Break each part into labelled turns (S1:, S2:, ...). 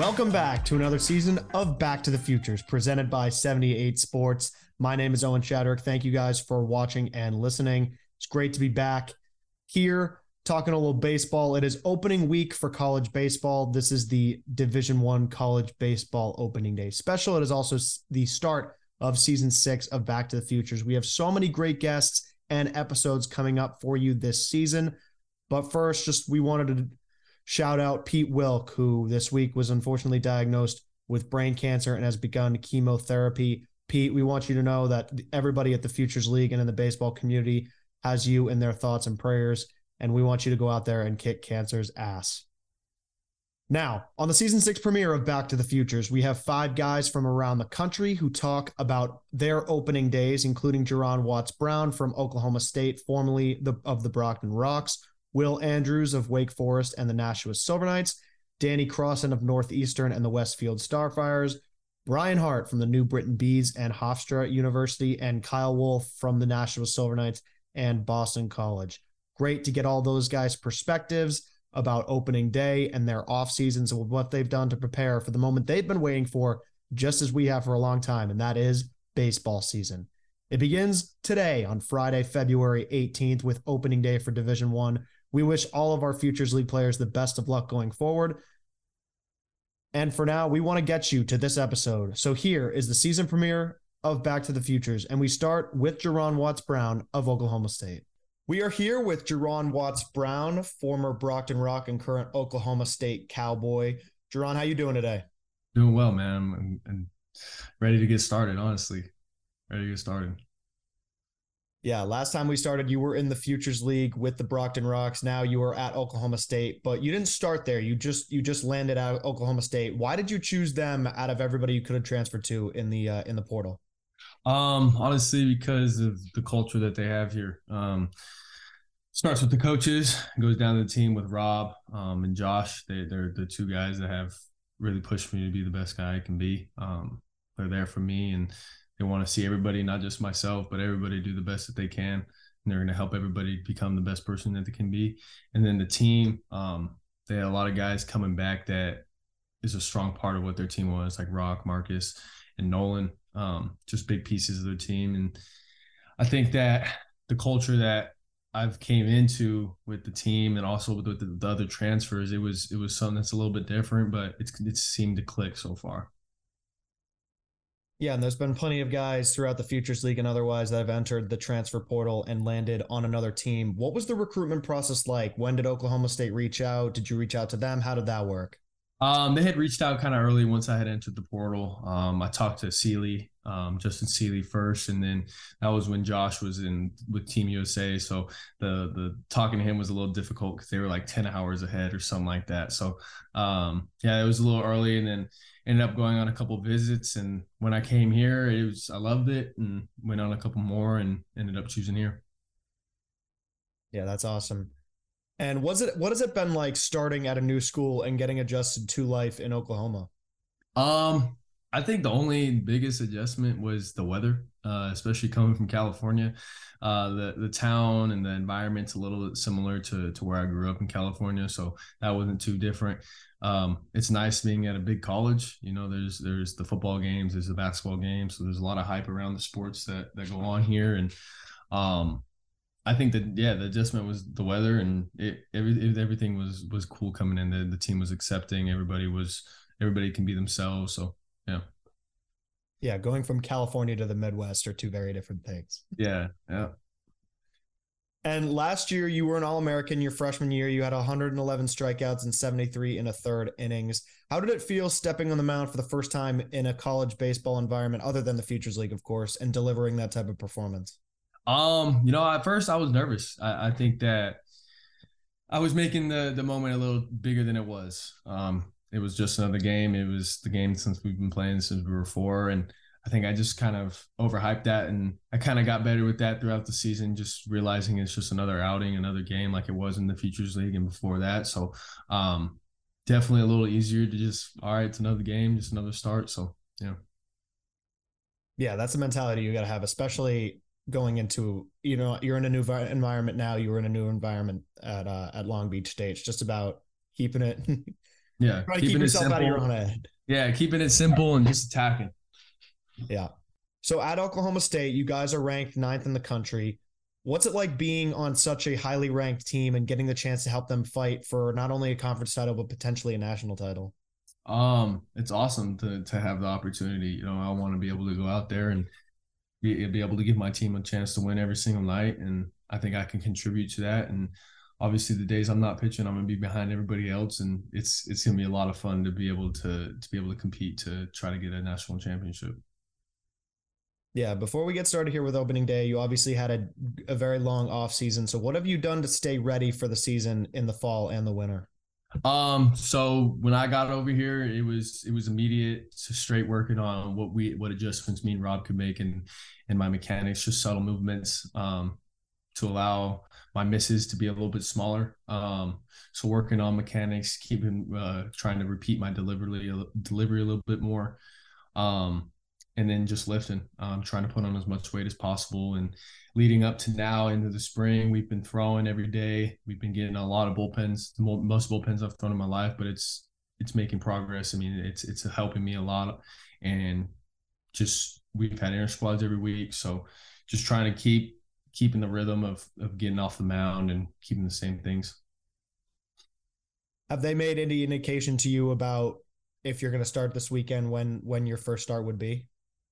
S1: Welcome back to another season of Back to the Futures presented by 78 Sports. My name is Owen Shadrick. Thank you guys for watching and listening. It's great to be back here talking a little baseball. It is opening week for college baseball. This is the Division 1 college baseball opening day special. It is also the start of season 6 of Back to the Futures. We have so many great guests and episodes coming up for you this season. But first, just we wanted to shout out Pete Wilk, who this week was unfortunately diagnosed with brain cancer and has begun chemotherapy. Pete, we want you to know that everybody at the Futures League and in the baseball community has you in their thoughts and prayers, and we want you to go out there and kick cancer's ass. Now, on the season six premiere of Back to the Futures, we have five guys from around the country who talk about their opening days, including Juaron Watts Brown from Oklahoma State, formerly the, of the Brockton Rox, Will Andrews of Wake Forest and the Nashua Silver Knights, Danny Crossan of Northeastern and the Westfield Starfires, Brian Hart from the New Britain Bees and Hofstra University, and Kyle Wolf from the Nashua Silver Knights and Boston College. Great to get all those guys' perspectives about opening day and their off seasons and what they've done to prepare for the moment they've been waiting for, just as we have for a long time, and that is baseball season. It begins today on Friday, February 18th, with opening day for Division One. We wish all of our Futures League players the best of luck going forward. And for now, we want to get you to this episode. So here is the season premiere of Back to the Futures, and we start with Juaron Watts Brown of Oklahoma State. We are here with Juaron Watts Brown, former Brockton Rock and current Oklahoma State Cowboy. Juaron, how you doing today?
S2: Doing well, man. I'm, I'm ready to get started. Honestly, ready to get started.
S1: Yeah, last time we started, you were in the Futures League with the Brockton Rox. Now you are at Oklahoma State, but you didn't start there. You just you just landed at Oklahoma State. Why did you choose them out of everybody you could have transferred to in the uh, in the portal?
S2: Um, honestly, because of the culture that they have here. Um, starts with the coaches, goes down to the team with Rob um, and Josh. They they're the two guys that have really pushed me to be the best guy I can be. Um, they're there for me and they want to see everybody, not just myself, but everybody do the best that they can. And they're going to help everybody become the best person that they can be. And then the team, um, they had a lot of guys coming back that is a strong part of what their team was, like Roc, Marcus, and Nolan, um, just big pieces of their team. And I think that the culture that I've came into with the team and also with the, the, other transfers, it was it was something that's a little bit different, but it's it seemed to click so far.
S1: Yeah, and there's been plenty of guys throughout the Futures League and otherwise that have entered the transfer portal and landed on another team. What was the recruitment process like? When did Oklahoma State reach out? Did you reach out to them? How did that work?
S2: Um, they had reached out kind of early once I had entered the portal. Um, I talked to Seely, um, Justin Seely first, and then that was when Josh was in with Team USA. So the the talking to him was a little difficult because they were like ten hours ahead or something like that. So um, yeah, it was a little early, and then ended up going on a couple visits and when i came here it was i loved it and went on a couple more and ended up choosing here.
S1: Yeah that's awesome. And was it what has it been like starting at a new school and getting adjusted to life in oklahoma?
S2: Um i think the only biggest adjustment was the weather uh, especially coming from california. Uh, the the town and the environment's a little bit similar to to where i grew up in california so that wasn't too different um, it's nice being at a big college. You know, there's there's the football games, there's the basketball games, so there's a lot of hype around the sports that that go on here, and um, I think that yeah, the adjustment was the weather, and it, every, everything was was cool coming in. The, the team was accepting. Everybody was everybody can be themselves. So yeah.
S1: Yeah, going from California to the Midwest are two very different things.
S2: Yeah, yeah.
S1: And last year, you were an All American. Your freshman year, you had 111 strikeouts and 73 in a third innings. How did it feel stepping on the mound for the first time in a college baseball environment, other than the Futures League, of course, and delivering that type of performance?
S2: Um, you know, at first I was nervous. I, I think that I was making the the moment a little bigger than it was. Um, it was just another game. It was the game since we've been playing since we were four, and I think I just kind of overhyped that and I kind of got better with that throughout the season, just realizing it's just another outing, another game like it was in the Futures League and before that. So um, definitely a little easier to just, all right, it's another game, just another start. So, yeah.
S1: Yeah, that's the mentality you got to have, especially going into, you know, you're in a new environment now. You were in a new environment at uh, at Long Beach State. It's just about keeping it
S2: Yeah,
S1: Try to keep yourself out of your own head.
S2: Yeah, keeping it simple and just attacking.
S1: Yeah. So at Oklahoma State, you guys are ranked ninth in the country. What's it like being on such a highly ranked team and getting the chance to help them fight for not only a conference title but potentially a national title?
S2: Um, it's awesome to to have the opportunity. You know, I want to be able to go out there and be, be able to give my team a chance to win every single night, and I think I can contribute to that. And obviously, the days I'm not pitching, I'm gonna be behind everybody else, and it's it's gonna be a lot of fun to be able to to be able to compete to try to get a national championship.
S1: Yeah, before we get started here with opening day, you obviously had a, a very long off season. So what have you done to stay ready for the season in the fall and the winter?
S2: Um, so when I got over here, it was it was immediate, straight working on what we what adjustments me and Rob could make and and my mechanics, just subtle movements, um, to allow my misses to be a little bit smaller. Um, so working on mechanics, keeping uh, trying to repeat my delivery delivery a little bit more. Um, and then just lifting, um, trying to put on as much weight as possible. And leading up to now into the spring, we've been throwing every day. We've been getting a lot of bullpens, most bullpens I've thrown in my life, but it's it's making progress. I mean, it's it's helping me a lot, and just we've had inner squads every week, so just trying to keep keeping the rhythm of of getting off the mound and keeping the same things.
S1: Have they made any indication to you about if you're going to start this weekend when when your first start would be?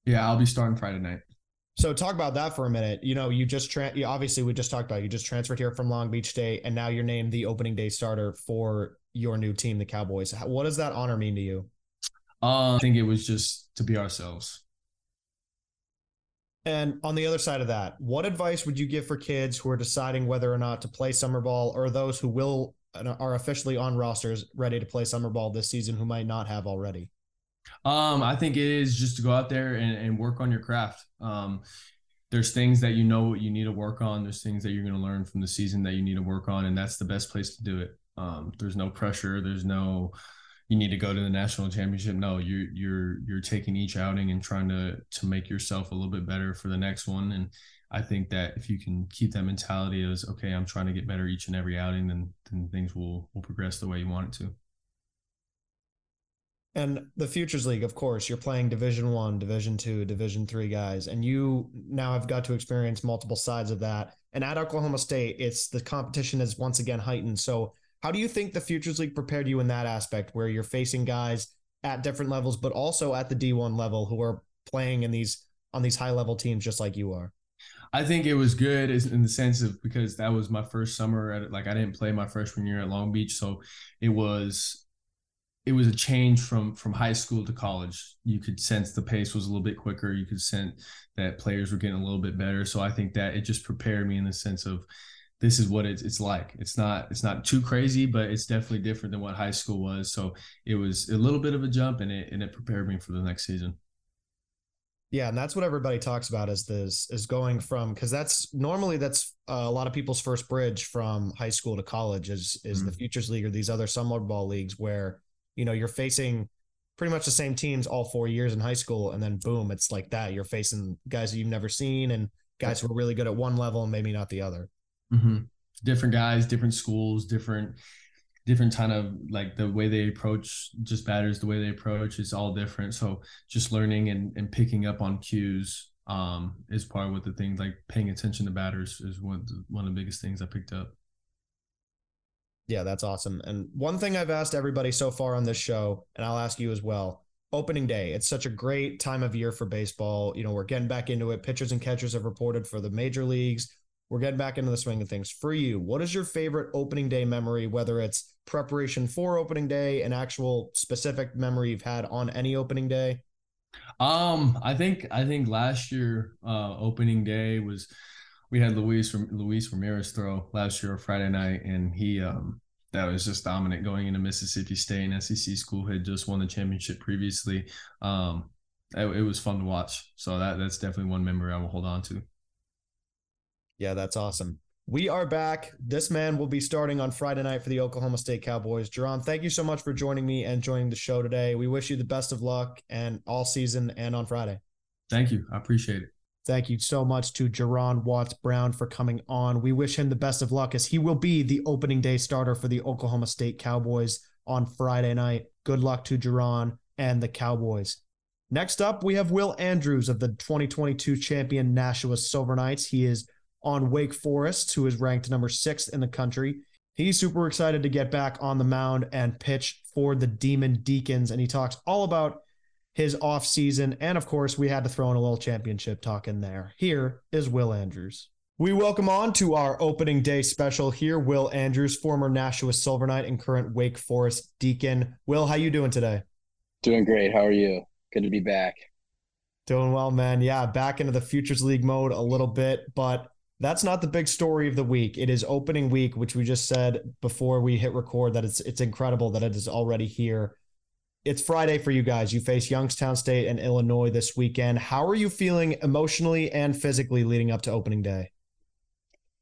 S2: Yeah, I'll be starting Friday night.
S1: So talk about that for a minute. You know, you just tra- you, obviously we just talked about you just transferred here from Long Beach State, and now you're named the opening day starter for your new team, the Cowboys. What does that honor mean to you?
S2: Uh, I think it was just to be ourselves.
S1: And on the other side of that, what advice would you give for kids who are deciding whether or not to play summer ball, or those who will are officially on rosters ready to play summer ball this season who might not have already?
S2: Um, I think it is just to go out there and, and work on your craft. Um, there's things that you know what you need to work on. There's things that you're going to learn from the season that you need to work on, and that's the best place to do it. Um, there's no pressure. There's no you need to go to the national championship. No, you're you're you're taking each outing and trying to to make yourself a little bit better for the next one. And I think that if you can keep that mentality as okay, I'm trying to get better each and every outing, then then things will will progress the way you want it to
S1: and the futures league of course you're playing division one division two division three guys and you now have got to experience multiple sides of that. And at oklahoma state it's the competition is once again heightened. So how do you think the futures league prepared you in that aspect where you're facing guys at different levels but also at the d1 level who are playing in these on these high level teams just like you are?
S2: I think it was good in the sense of because that was my first summer at like I didn't play my freshman year at Long Beach, so it was it was a change from from high school to college. You could sense the pace was a little bit quicker. You could sense that players were getting a little bit better. So I think that it just prepared me in the sense of this is what it's, it's like. It's not it's not too crazy, but it's definitely different than what high school was. So it was a little bit of a jump, and it and it prepared me for the next season.
S1: Yeah, and that's what everybody talks about is this is going from because that's normally that's uh, a lot of people's first bridge from high school to college is is mm-hmm. the futures league or these other summer ball leagues where you know, you're facing pretty much the same teams all four years in high school, and then boom, it's like that. You're facing guys that you've never seen and guys who are really good at one level and maybe not the other.
S2: Mm-hmm. Different guys, different schools, different different kind of like the way they approach just batters the way they approach is all different so just learning and, and picking up on cues um, is part of what the things like paying attention to batters is one, one of the biggest things i picked up
S1: yeah, that's awesome. And one thing I've asked everybody so far on this show, and I'll ask you as well opening day. It's such a great time of year for baseball. You know, we're getting back into it. Pitchers and catchers have reported for the major leagues. We're getting back into the swing of things. For you, what is your favorite opening day memory, whether it's preparation for opening day, an actual specific memory you've had on any opening day?
S2: Um, I think I think last year uh opening day was we had Luis from Luis Ramirez throw last year Friday night, and he um that was just dominant going into Mississippi State and SEC school had just won the championship previously. Um, it, it was fun to watch. So that that's definitely one memory I will hold on to.
S1: Yeah, that's awesome. We are back. This man will be starting on Friday night for the Oklahoma State Cowboys. Juaron, thank you so much for joining me and joining the show today. We wish you the best of luck and all season and on Friday.
S2: Thank you. I appreciate it.
S1: Thank you so much to Juaron Watts Brown for coming on. We wish him the best of luck as he will be the opening day starter for the Oklahoma State Cowboys on Friday night. Good luck to Juaron and the Cowboys. Next up, we have Will Andrews of the 2022 champion Nashua Silver Knights. He is on Wake Forest, who is ranked number six in the country. He's super excited to get back on the mound and pitch for the Demon Deacons. And he talks all about his offseason. And of course, we had to throw in a little championship talk in there. Here is Will Andrews. We welcome on to our opening day special here, Will Andrews, former Nashua Silver Knight and current Wake Forest Deacon. Will, how you doing today?
S3: Doing great. How are you? Good to be back.
S1: Doing well, man. Yeah, back into the Futures League mode a little bit, but that's not the big story of the week. It is opening week, which we just said before we hit record that it's it's incredible that it is already here. It's Friday for you guys. You face Youngstown State and Illinois this weekend. How are you feeling emotionally and physically leading up to opening day?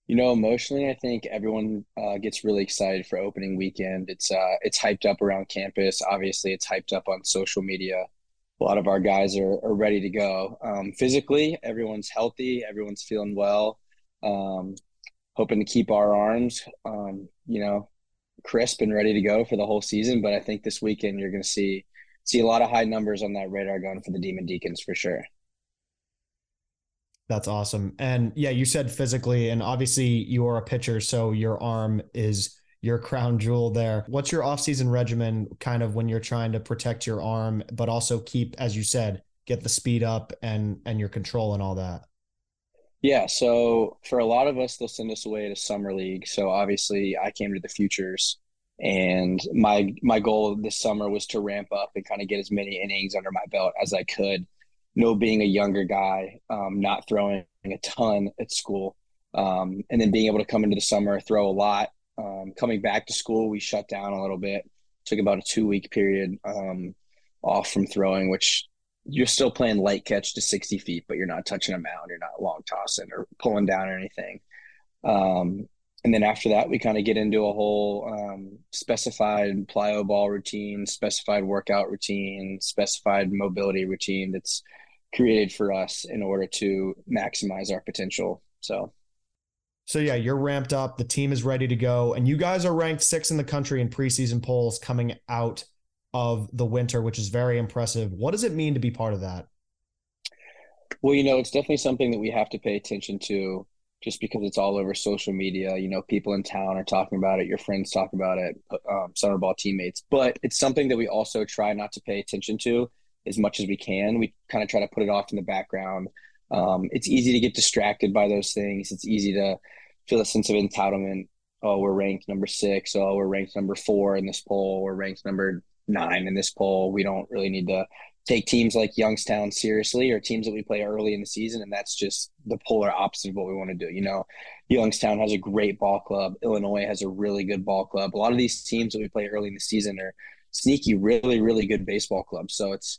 S3: You know, emotionally, I think everyone uh, gets really excited for opening weekend. It's uh, it's hyped up around campus. Obviously, it's hyped up on social media. A lot of our guys are, are ready to go. Um, physically, everyone's healthy. Everyone's feeling well um, hoping to keep our arms, um, you know, crisp and ready to go for the whole season. But I think this weekend you're going to see see a lot of high numbers on that radar gun for the Demon Deacons for sure.
S1: That's awesome. And yeah, you said physically, and obviously you are a pitcher, so your arm is your crown jewel there. What's your offseason regimen kind of when you're trying to protect your arm, but also keep, as you said, get the speed up and and your control and all that?
S3: Yeah, so for a lot of us, they'll send us away to summer league. So obviously, I came to the futures, and my my goal this summer was to ramp up and kind of get as many innings under my belt as I could. Know, being a younger guy, um, not throwing a ton at school, um, and then being able to come into the summer, throw a lot. Um, coming back to school, we shut down a little bit. Took about a two week period um, off from throwing, which you're still playing light catch to 60 feet, but you're not touching a mound. You're not long tossing or pulling down or anything. Um, and then after that, we kind of get into a whole um, specified plyo ball routine, specified workout routine, specified mobility routine that's created for us in order to maximize our potential. So,
S1: so yeah, you're ramped up. The team is ready to go, and you guys are ranked six in the country in preseason polls coming out of the winter, which is very impressive. What does it mean to be part of that?
S3: Well, you know, it's definitely something that we have to pay attention to just because it's all over social media. You know, people in town are talking about it, your friends talk about it, um, summer ball teammates. But it's something that we also try not to pay attention to as much as we can. We kind of try to put it off in the background. Um, it's easy to get distracted by those things. It's easy to feel a sense of entitlement. Oh, we're ranked number six. Oh, we're ranked number four in this poll. We're ranked number nine in this poll. We don't really need to take teams like Youngstown seriously or teams that we play early in the season. And that's just the polar opposite of what we want to do. You know, Youngstown has a great ball club. Illinois has a really good ball club. A lot of these teams that we play early in the season are sneaky, really, really good baseball clubs. So it's,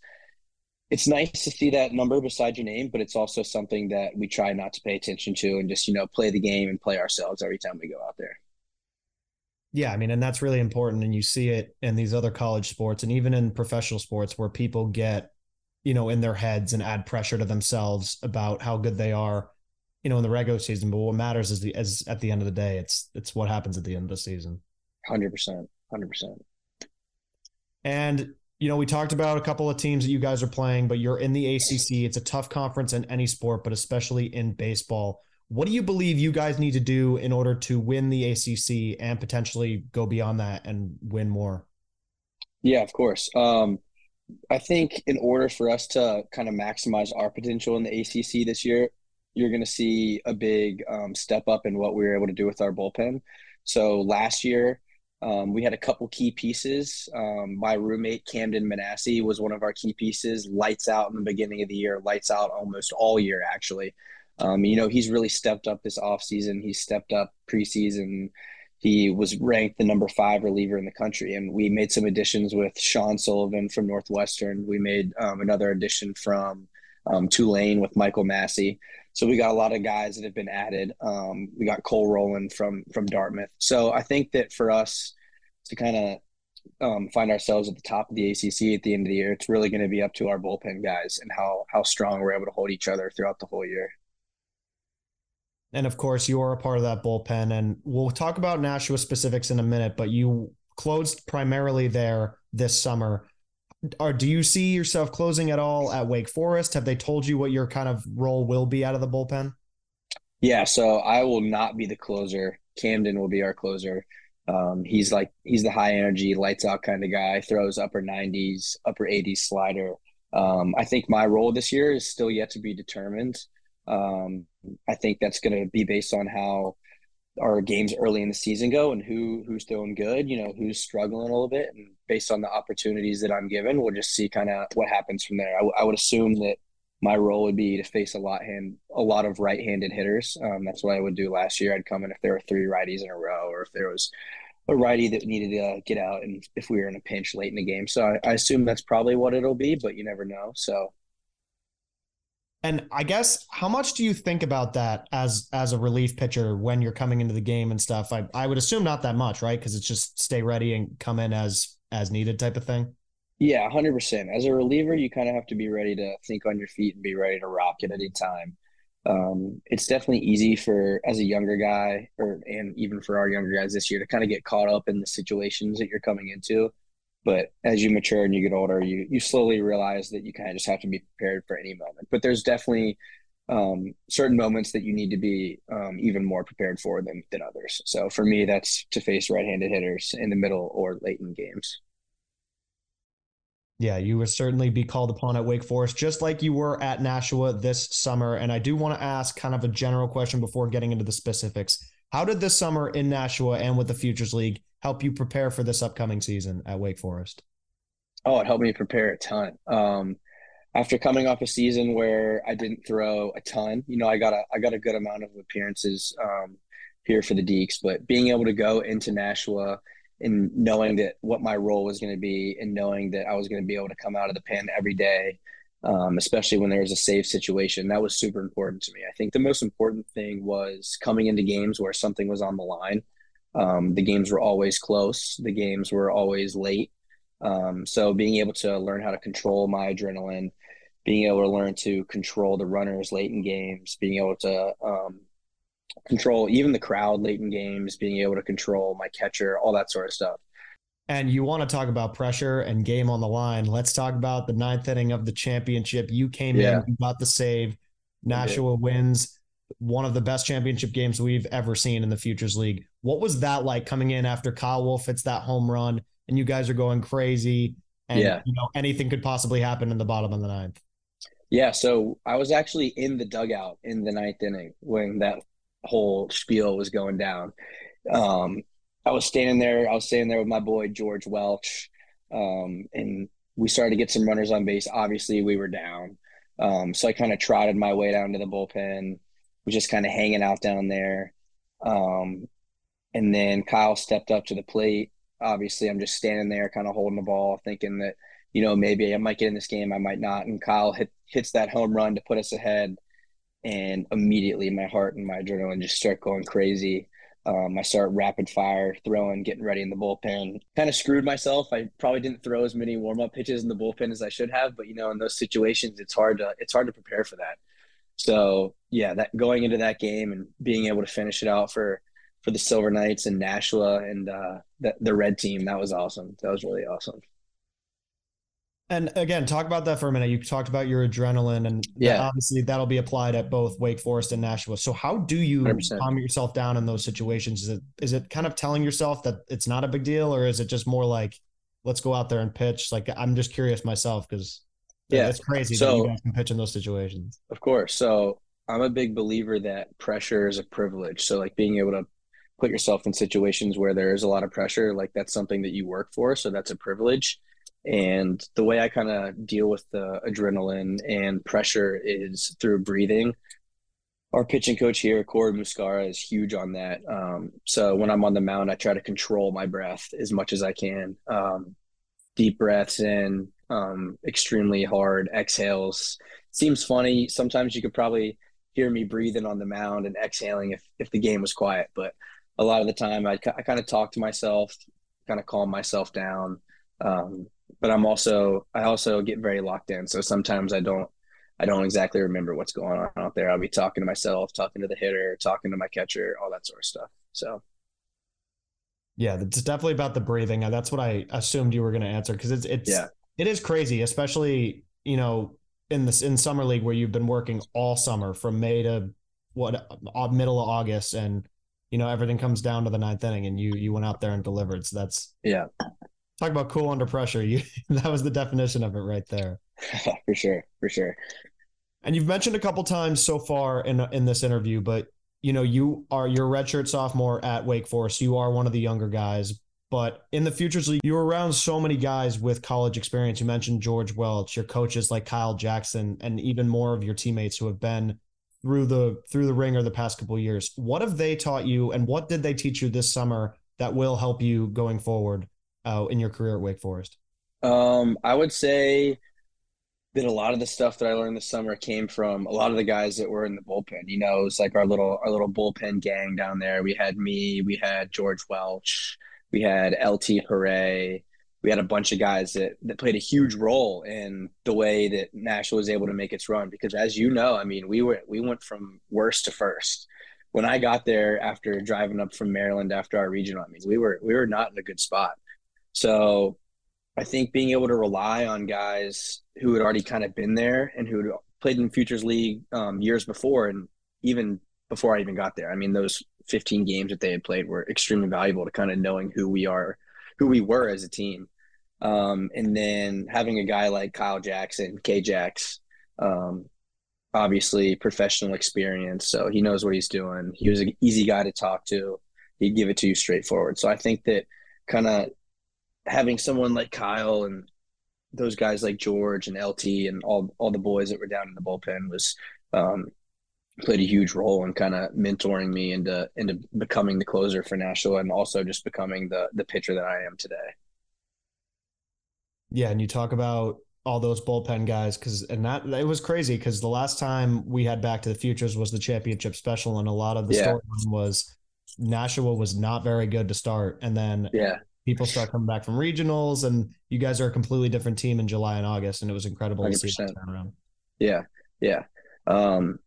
S3: it's nice to see that number beside your name, but it's also something that we try not to pay attention to and just, you know, play the game and play ourselves every time we go out there.
S1: Yeah, I mean, and that's really important. And you see it in these other college sports and even in professional sports where people get, you know, in their heads and add pressure to themselves about how good they are, you know, in the regular season. But what matters is the as at the end of the day, it's it's what happens at the end of the season.
S3: Hundred percent, hundred percent.
S1: And you know, we talked about a couple of teams that you guys are playing, but you're in the ACC. It's a tough conference in any sport, but especially in baseball. What do you believe you guys need to do in order to win the ACC and potentially go beyond that and win more?
S3: Yeah, of course. Um, I think in order for us to kind of maximize our potential in the ACC this year, you're going to see a big um, step up in what we were able to do with our bullpen. So last year, um, we had a couple key pieces. Um, my roommate Camden Minacci was one of our key pieces. Lights out in the beginning of the year, lights out almost all year actually. Um, you know, he's really stepped up this offseason. He's stepped up preseason. He was ranked the number five reliever in the country. And we made some additions with Sean Sullivan from Northwestern. We made um, another addition from um, Tulane with Michael Massey. So we got a lot of guys that have been added. Um, we got Cole Rowland from from Dartmouth. So I think that for us to kind of um, find ourselves at the top of the ACC at the end of the year, it's really going to be up to our bullpen guys and how how strong we're able to hold each other throughout the whole year.
S1: And of course, you are a part of that bullpen. And we'll talk about Nashua specifics in a minute, but you closed primarily there this summer. Or do you see yourself closing at all at Wake Forest? Have they told you what your kind of role will be out of the bullpen?
S3: Yeah, so I will not be the closer. Camden will be our closer. Um, he's like he's the high energy, lights out kind of guy. Throws upper 90s, upper 80s slider. Um, I think my role this year is still yet to be determined. Um, I think that's going to be based on how our games early in the season go and who who's doing good, you know, who's struggling a little bit, and based on the opportunities that I'm given, we'll just see kind of what happens from there. I, w- I would assume that my role would be to face a lot hand a lot of right-handed hitters. Um, that's what I would do last year. I'd come in if there were three righties in a row, or if there was a righty that needed to get out, and if we were in a pinch late in the game. So I, I assume that's probably what it'll be, but you never know. So
S1: and I guess how much do you think about that as as a relief pitcher when you're coming into the game and stuff? I I would assume not that much, right? Because it's just stay ready and come in as as needed type of thing.
S3: Yeah, hundred percent. As a reliever, you kind of have to be ready to think on your feet and be ready to rock at any time. Um, it's definitely easy for as a younger guy, or and even for our younger guys this year, to kind of get caught up in the situations that you're coming into but as you mature and you get older, you you slowly realize that you kind of just have to be prepared for any moment. But there's definitely um, certain moments that you need to be um, even more prepared for than than others. So for me, that's to face right-handed hitters in the middle or late in games.
S1: Yeah, you would certainly be called upon at Wake Forest, just like you were at Nashua this summer. And I do want to ask kind of a general question before getting into the specifics. How did this summer in Nashua and with the Futures League help you prepare for this upcoming season at Wake Forest?
S3: Oh, it helped me prepare a ton. Um, after coming off a season where I didn't throw a ton, you know, I got a I got a good amount of appearances um, here for the Deacs, but being able to go into Nashua and knowing that what my role was going to be, and knowing that I was going to be able to come out of the pen every day, um, especially when there was a save situation, that was super important to me. I think the most important thing was coming into games where something was on the line um, the games were always close. The games were always late. Um, so being able to learn how to control my adrenaline, being able to learn to control the runners late in games, being able to um, control even the crowd late in games, being able to control my catcher, all that sort of stuff.
S1: And you want to talk about pressure and game on the line. Let's talk about the ninth inning of the championship. You came yeah. in, you got the save. Nashua wins one of the best championship games we've ever seen in the Futures League. What was that like coming in after Kyle Wolf hits that home run and you guys are going crazy and yeah. you know anything could possibly happen in the bottom of the ninth?
S3: Yeah, so I was actually in the dugout in the ninth inning when that whole spiel was going down. Um, I was standing there. I was standing there with my boy George Welch, um, and we started to get some runners on base. Obviously, we were down, um, so I kind of trotted my way down to the bullpen was just kind of hanging out down there. Um, and then Kyle stepped up to the plate. Obviously, I'm just standing there, kind of holding the ball, thinking that you know maybe I might get in this game, I might not. And Kyle hit, hits that home run to put us ahead, and immediately my heart and my adrenaline just start going crazy. Um, I start rapid fire throwing, getting ready in the bullpen. Kind of screwed myself. I probably didn't throw as many warm up pitches in the bullpen as I should have, but you know, in those situations, it's hard to it's hard to prepare for that. So yeah, that going into that game and being able to finish it out for for the Silver Knights and Nashua and uh, the the red team, that was awesome. That was really awesome.
S1: And again, talk about that for a minute. You talked about your adrenaline, and yeah, obviously that'll be applied at both Wake Forest and Nashua. So, how do you 100%. calm yourself down in those situations? Is it is it kind of telling yourself that it's not a big deal, or is it just more like, let's go out there and pitch? Like, I'm just curious myself because yeah, it's crazy so, that you guys can pitch in those situations.
S3: Of course. So I'm a big believer that pressure is a privilege. So like being able to put yourself in situations where there is a lot of pressure, like that's something that you work for. So that's a privilege. And the way I kind of deal with the adrenaline and pressure is through breathing. Our pitching coach here, Corey Muscara, is huge on that. Um, so when I'm on the mound, I try to control my breath as much as I can. Um, deep breaths in, um, extremely hard exhales. Seems funny. Sometimes you could probably hear me breathing on the mound and exhaling if, if the game was quiet. But a lot of the time, I, I kind of talk to myself, kind of calm myself down. Um, but I'm also I also get very locked in. So sometimes I don't I don't exactly remember what's going on out there. I'll be talking to myself, talking to the hitter, talking to my catcher, all that sort of stuff. So
S1: Yeah, it's definitely about the breathing. That's what I assumed you were going to answer because it's it's
S3: Yeah.
S1: it is crazy, especially you know in this in summer league where you've been working all summer from May to what uh, middle of August, and you know everything comes down to the ninth inning, and you you went out there and delivered. So that's
S3: Yeah.
S1: talk about cool under pressure. You that was the definition of it right there.
S3: for sure, for sure.
S1: And you've mentioned a couple times so far in in this interview, but you know you are you're redshirt sophomore at Wake Forest. You are one of the younger guys, but in the Futures League, you're around so many guys with college experience. You mentioned George Welch, your coaches like Kyle Jackson, and even more of your teammates who have been through the through the ringer the past couple years. What have they taught you, and what did they teach you this summer that will help you going forward uh, in your career at Wake Forest?
S3: Um, I would say that a lot of the stuff that I learned this summer came from a lot of the guys that were in the bullpen. You know, it was like our little our little bullpen gang down there. We had me, we had George Welch, we had LT Hooray, we had a bunch of guys that that played a huge role in the way that Nashua was able to make its run. Because as you know, I mean, we were we went from worst to first. When I got there after driving up from Maryland after our regional, I mean, we were we were not in a good spot. So I think being able to rely on guys who had already kind of been there and who had played in Futures League um, years before, and even before I even got there. I mean, those 15 games that they had played were extremely valuable to kind of knowing who we are, who we were as a team. Um, and then having a guy like Kyle Jackson, K Jax, um, obviously professional experience, so he knows what he's doing. He was an easy guy to talk to. He'd give it to you straightforward. So I think that kind of having someone like Kyle and those guys like George and LT and all all the boys that were down in the bullpen was um, played a huge role in kind of mentoring me into into becoming the closer for Nashua and also just becoming the the pitcher that I am today.
S1: Yeah, and you talk about all those bullpen guys because and that it was crazy because the last time we had Back to the Futures was the championship special and a lot of the
S3: Yeah.
S1: storyline was Nashua was not very good to start and then
S3: Yeah,
S1: people start coming back from regionals and you guys are a completely different team in July and August and it was incredible to see that
S3: 100%.
S1: around.
S3: yeah, yeah. Um,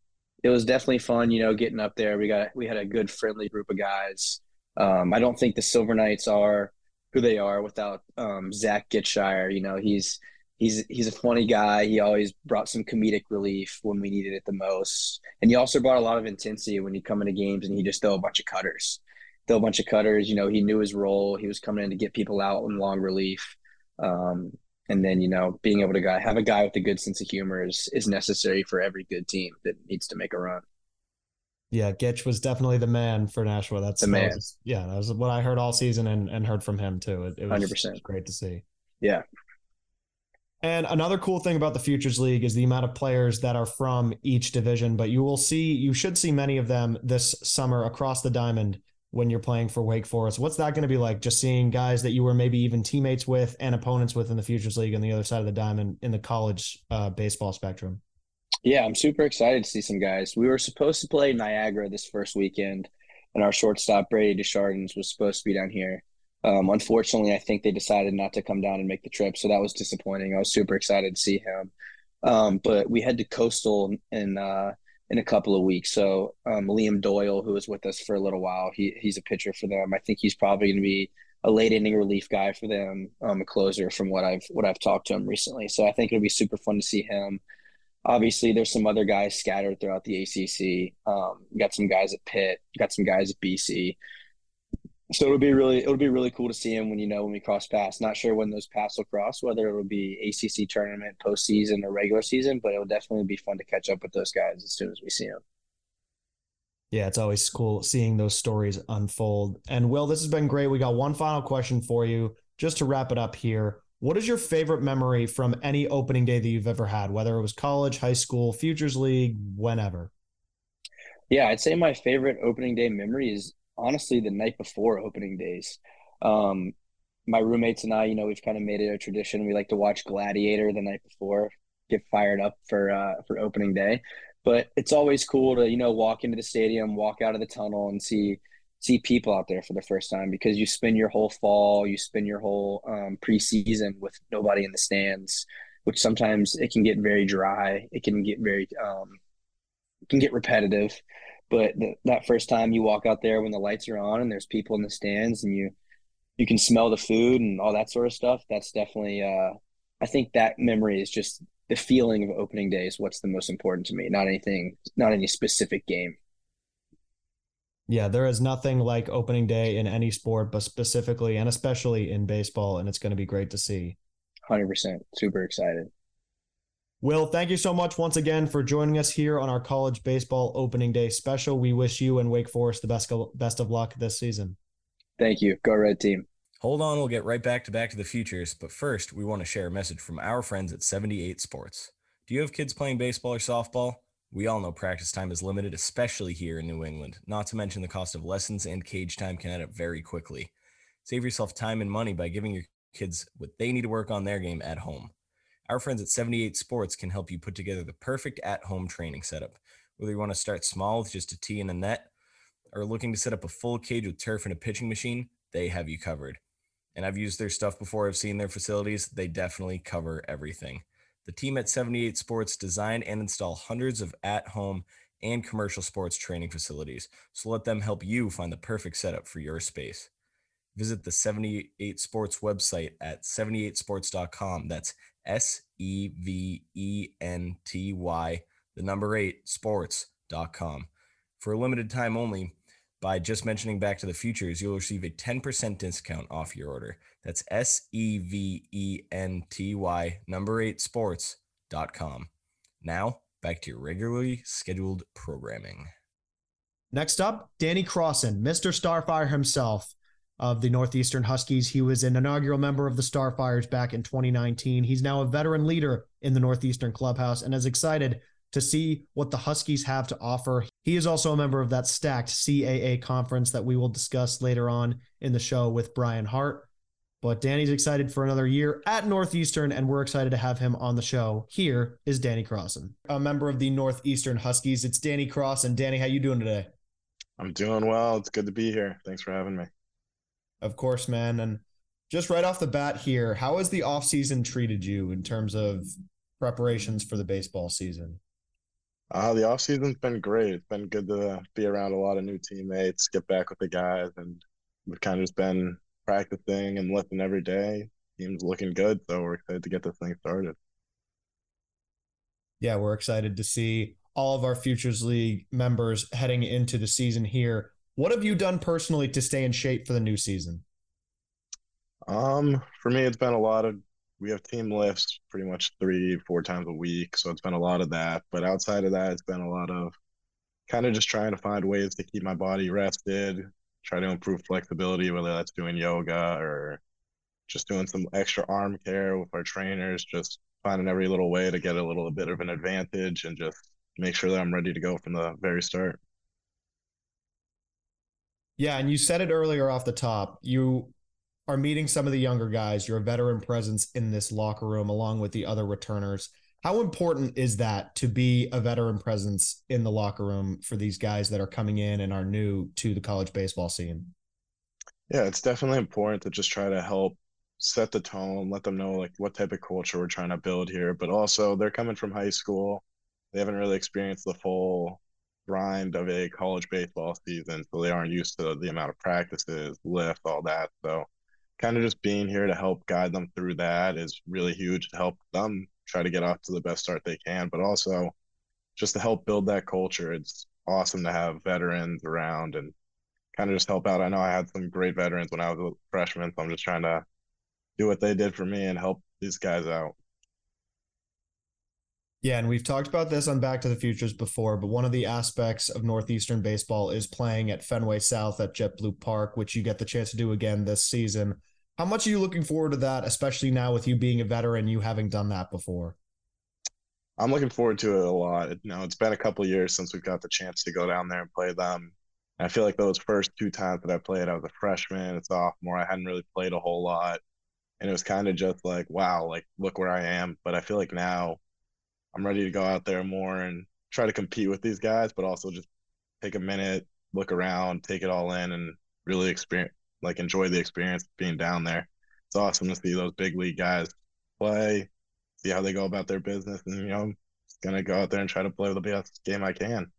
S3: it was definitely fun, you know, getting up there. We got we had a good friendly group of guys. Um, I don't think the Silver Knights are who they are without um, Zach Gitshire. You know, he's he's he's a funny guy. He always brought some comedic relief when we needed it the most, and he also brought a lot of intensity when he come into games and he just throw a bunch of cutters, throw a bunch of cutters. You know, he knew his role. He was coming in to get people out in long relief. Um, and then you know being able to guy have a guy with a good sense of humor is is necessary for every good team that needs to make a run.
S1: Yeah, Gitch was definitely the man for Nashua. That's
S3: The
S1: that
S3: man.
S1: was- yeah, that was what I heard all season and, and heard from him too. It, it was
S3: 100%.
S1: great to see.
S3: Yeah.
S1: And another cool thing about the Futures League is the amount of players that are from each division, but you will see, you should see many of them this summer across the diamond when you're playing for Wake Forest. What's that going to be like? Just seeing guys that you were maybe even teammates with and opponents with in the Futures League on the other side of the diamond in the college uh, baseball spectrum.
S3: Yeah, I'm super excited to see some guys. We were supposed to play Niagara this first weekend, and our shortstop Brady Desjardins was supposed to be down here. Um, unfortunately, I think they decided not to come down and make the trip, so that was disappointing. I was super excited to see him, um, but we head to Coastal in uh, in a couple of weeks. So um, Liam Doyle, who was with us for a little while, he he's a pitcher for them. I think he's probably going to be a late inning relief guy for them, um, a closer from what I've what I've talked to him recently. So I think it'll be super fun to see him obviously there's some other guys scattered throughout the ACC. Um, got some guys at Pitt, got some guys at BC. So it'll be really it'll be really cool to see him when you know when we cross paths. Not sure when those paths will cross, whether it'll be ACC tournament, postseason, or regular season, but it'll definitely be fun to catch up with those guys as soon as we see them.
S1: Yeah, it's always cool seeing those stories unfold. And Will, this has been great. We got one final question for you just to wrap it up here. What is your favorite memory from any opening day that you've ever had, whether it was college, high school, Futures League, whenever?
S3: Yeah, I'd say my favorite opening day memory is honestly the night before opening days. Um, my roommates and I, you know, we've kind of made it a tradition. We like to watch Gladiator the night before, get fired up for uh, for opening day. But it's always cool to, you know, walk into the stadium, walk out of the tunnel, and see see people out there for the first time because you spend your whole fall, you spend your whole um, preseason with nobody in the stands, which sometimes it can get very dry. It can get very um, can get repetitive. But the, that first time you walk out there when the lights are on and there's people in the stands and you you can smell the food and all that sort of stuff. That's definitely uh, I think that memory is just the feeling of opening day is what's the most important to me, not anything, not any specific game.
S1: Yeah, there is nothing like opening day in any sport, but specifically and especially in baseball, and it's going to be great to see.
S3: 100%. Super excited.
S1: Will, thank you so much once again for joining us here on our college baseball opening day special. We wish you and Wake Forest the best best of luck this season.
S3: Thank you. Go Red Team.
S4: Hold on, we'll get right back to Back to the Futures, but first, we want to share a message from our friends at 78 Sports. Do you have kids playing baseball or softball? We all know practice time is limited, especially here in New England, not to mention the cost of lessons and cage time can add up very quickly. Save yourself time and money by giving your kids what they need to work on their game at home. Our friends at 78 Sports can help you put together the perfect at home training setup. Whether you want to start small with just a tee and a net, or looking to set up a full cage with turf and a pitching machine, they have you covered and I've used their stuff before. I've seen their facilities. They definitely cover everything. The team at 78 Sports design and install hundreds of at home and commercial sports training facilities. So let them help you find the perfect setup for your space. Visit the 78 Sports website at 78sports.com. That's S E V E N T Y, the number eight, sports.com. For a limited time only, by just mentioning Back to the Futures, you'll receive a 10% discount off your order. That's S E V E N T Y number eight sports.com. Now, back to your regularly scheduled programming.
S1: Next up, Danny Crossan, Mr. Starfire himself of the Northeastern Huskies. He was an inaugural member of the Starfires back in 2019. He's now a veteran leader in the Northeastern clubhouse and is excited to see what the Huskies have to offer. He is also a member of that stacked CAA conference that we will discuss later on in the show with Brian Hart. But Danny's excited for another year at Northeastern, and we're excited to have him on the show. Here is Danny Crossan, a member of the Northeastern Huskies. It's Danny Cross, and Danny, how you doing today?
S5: I'm doing well. It's good to be here. Thanks for having me.
S1: Of course, man. And just right off the bat here, how has the offseason treated you in terms of preparations for the baseball season?
S5: Uh, the off season's been great. It's been good to be around a lot of new teammates, get back with the guys, and we've kind of just been practicing and lifting every day. Team's looking good, so we're excited to get this thing started.
S1: Yeah, we're excited to see all of our Futures League members heading into the season here. What have you done personally to stay in shape for the new season?
S5: Um, for me, it's been a lot of we have team lifts pretty much three, four times a week. So it's been a lot of that. But outside of that, it's been a lot of kind of just trying to find ways to keep my body rested, try to improve flexibility, whether that's doing yoga or just doing some extra arm care with our trainers, just finding every little way to get a little bit of an advantage and just make sure that I'm ready to go from the very start.
S1: Yeah, and you said it earlier off the top. You are meeting some of the younger guys. You're veteran presence in this locker room along with the other returners. How important is that to be a veteran presence in the locker room for these guys that are coming in and are new to the college baseball scene?
S5: Yeah, it's definitely important to just try to help set the tone, let them know like what type of culture we're trying to build here. But also, they're coming from high school. They haven't really experienced the full grind of a college baseball season, so they aren't used to the amount of practices, lift, all that. So kind of just being here to help guide them through that is really huge to help them try to get off to the best start they can, but also just to help build that culture. It's awesome to have veterans around and kind of just help out. I know I had some great veterans when I was a freshman, so I'm just trying to do what they did for me and help these guys out.
S1: Yeah, and we've talked about this on Back to the Futures before, but one of the aspects of Northeastern baseball is playing at Fenway South at JetBlue Park, which you get the chance to do again this season. How much are you looking forward to that, especially now with you being a veteran, you having done that before?
S5: I'm looking forward to it a lot. You know, it's been a couple years since we've got the chance to go down there and play them. And I feel like those first two times that I played, I was a freshman, a sophomore. I hadn't really played a whole lot, and it was kind of just like, wow, like look where I am. But I feel like now I'm ready to go out there more and try to compete with these guys, but also just take a minute, look around, take it all in, and really experience like enjoy the experience being down there. It's awesome to see those big league guys play, see how they go about their business, and you know, just gonna go out there and try to play the best game I can.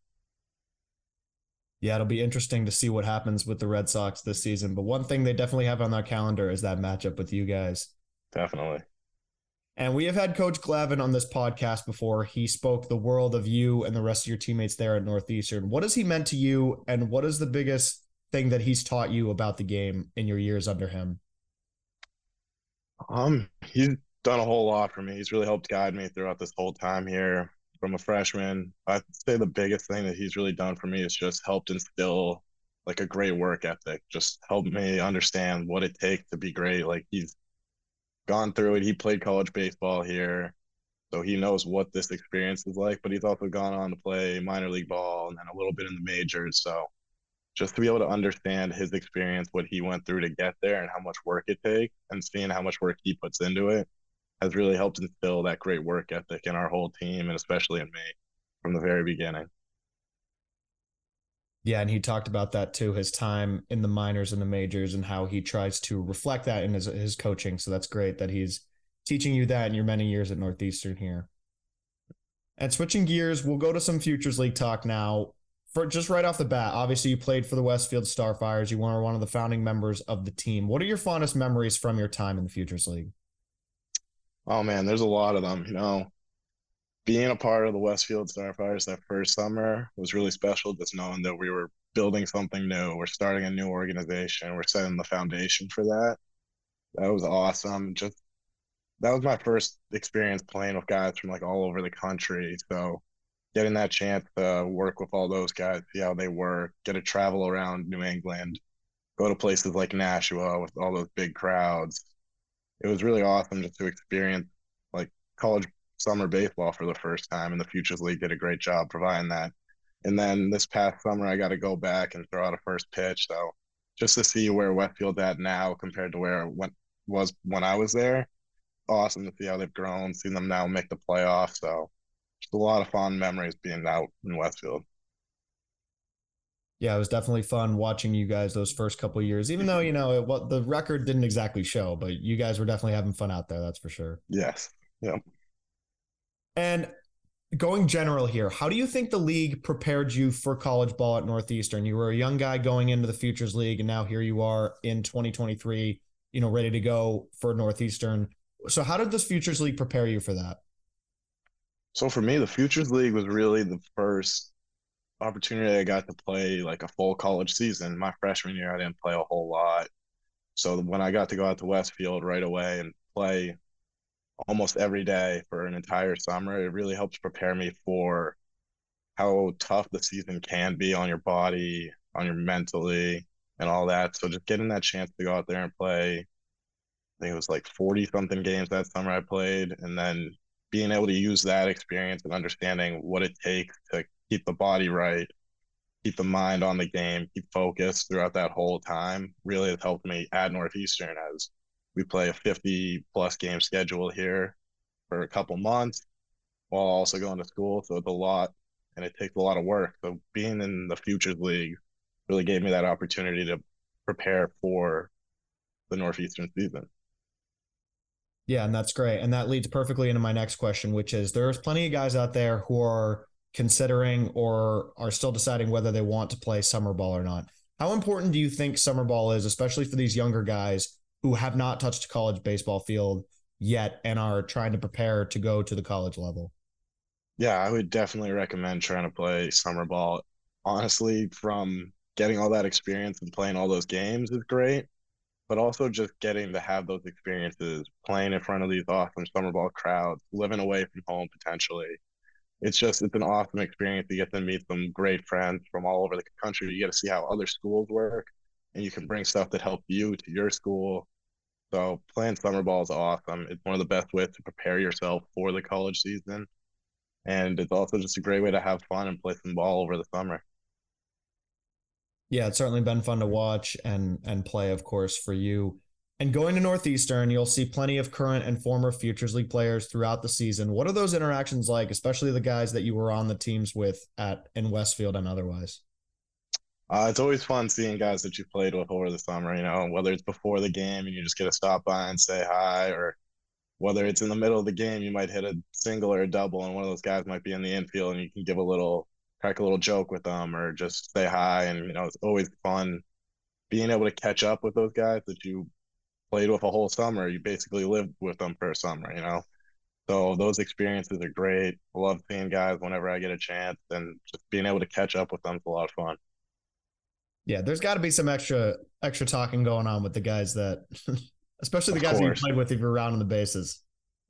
S1: Yeah, it'll be interesting to see what happens with the Red Sox this season. But one thing they definitely have on their calendar is that matchup with you guys.
S5: Definitely.
S1: And we have had Coach Glavine on this podcast before. He spoke the world of you and the rest of your teammates there at Northeastern. What has he meant to you, and what is the biggest thing that he's taught you about the game in your years under him?
S5: Um, he's done a whole lot for me. He's really helped guide me throughout this whole time here from a freshman. I'd say the biggest thing that he's really done for me is just helped instill like a great work ethic, just helped me understand what it takes to be great. Like he's gone through it. He played college baseball here. So he knows what this experience is like, but he's also gone on to play minor league ball and then a little bit in the majors. So just to be able to understand his experience, what he went through to get there and how much work it takes and seeing how much work he puts into it has really helped instill that great work ethic in our whole team and especially in me from the very beginning.
S1: Yeah, and he talked about that too, his time in the minors and the majors and how he tries to reflect that in his his coaching. So that's great that he's teaching you that in your many years at Northeastern here. And switching gears, we'll go to some Futures League talk now. For just right off the bat, obviously you played for the Westfield Starfires. You were one of the founding members of the team. What are your fondest memories from your time in the Futures League?
S5: Oh man, there's a lot of them. You know, being a part of the Westfield Starfires that first summer was really special. Just knowing that we were building something new, we're starting a new organization, we're setting the foundation for that. That was awesome. Just that was my first experience playing with guys from like all over the country. So getting that chance to work with all those guys, see how they work, get to travel around New England, go to places like Nashua with all those big crowds, it was really awesome just to experience like college summer baseball for the first time, and the Futures League did a great job providing that. And then this past summer, I got to go back and throw out a first pitch. So just to see where Westfield's at now compared to where it went, was when I was there, awesome to see how they've grown, see them now make the playoffs. So a lot of fond memories being out in Westfield
S1: yeah, it was definitely fun watching you guys those first couple years. Even though you know it, what the record didn't exactly show, but you guys were definitely having fun out there. That's for sure.
S5: Yes. Yeah.
S1: And going general here, how do you think the league prepared you for college ball at Northeastern? You were a young guy going into the Futures League, and now here you are in 2023. You know, ready to go for Northeastern. So, how did this Futures League prepare you for that?
S5: So for me, the Futures League was really the first opportunity I got to play like a full college season. My freshman year, I didn't play a whole lot. So when I got to go out to Westfield right away and play almost every day for an entire summer, it really helps prepare me for how tough the season can be on your body, on your mentally, and all that. So just getting that chance to go out there and play, I think it was like 40 something games that summer I played, and then being able to use that experience and understanding what it takes to keep the body right, keep the mind on the game, keep focused throughout that whole time really has helped me at Northeastern as we play a 50 plus game schedule here for a couple months while also going to school. So it's a lot and it takes a lot of work. So being in the Futures League really gave me that opportunity to prepare for the Northeastern season.
S1: Yeah, and that's great. And that leads perfectly into my next question, which is there's plenty of guys out there who are considering or are still deciding whether they want to play summer ball or not. How important do you think summer ball is, especially for these younger guys who have not touched a college baseball field yet and are trying to prepare to go to the college level?
S5: Yeah, I would definitely recommend trying to play summer ball. Honestly, from getting all that experience and playing all those games is great, but also just getting to have those experiences, playing in front of these awesome summer ball crowds, living away from home potentially, it's just it's an awesome experience. You get to meet some great friends from all over the country. You get to see how other schools work, and you can bring stuff that help you to your school. So playing summer ball is awesome. It's one of the best ways to prepare yourself for the college season, and it's also just a great way to have fun and play some ball over the summer.
S1: Yeah, it's certainly been fun to watch and and play, of course, for you. And going to Northeastern, you'll see plenty of current and former Futures League players throughout the season. What are those interactions like, especially the guys that you were on the teams with at in Westfield and otherwise?
S5: Uh, it's always fun seeing guys that you played with over the summer. You know, whether it's before the game and you just get to stop by and say hi, or whether it's in the middle of the game, you might hit a single or a double, and one of those guys might be in the infield, and you can give a little crack a little joke with them or just say hi. And you know, it's always fun being able to catch up with those guys that you played with a whole summer. You basically lived with them for a summer, you know. So those experiences are great. I love seeing guys whenever I get a chance, and just being able to catch up with them is a lot of fun.
S1: Yeah, there's got to be some extra extra talking going on with the guys that, especially the
S5: Of
S1: guys that you played with if you're around on the bases.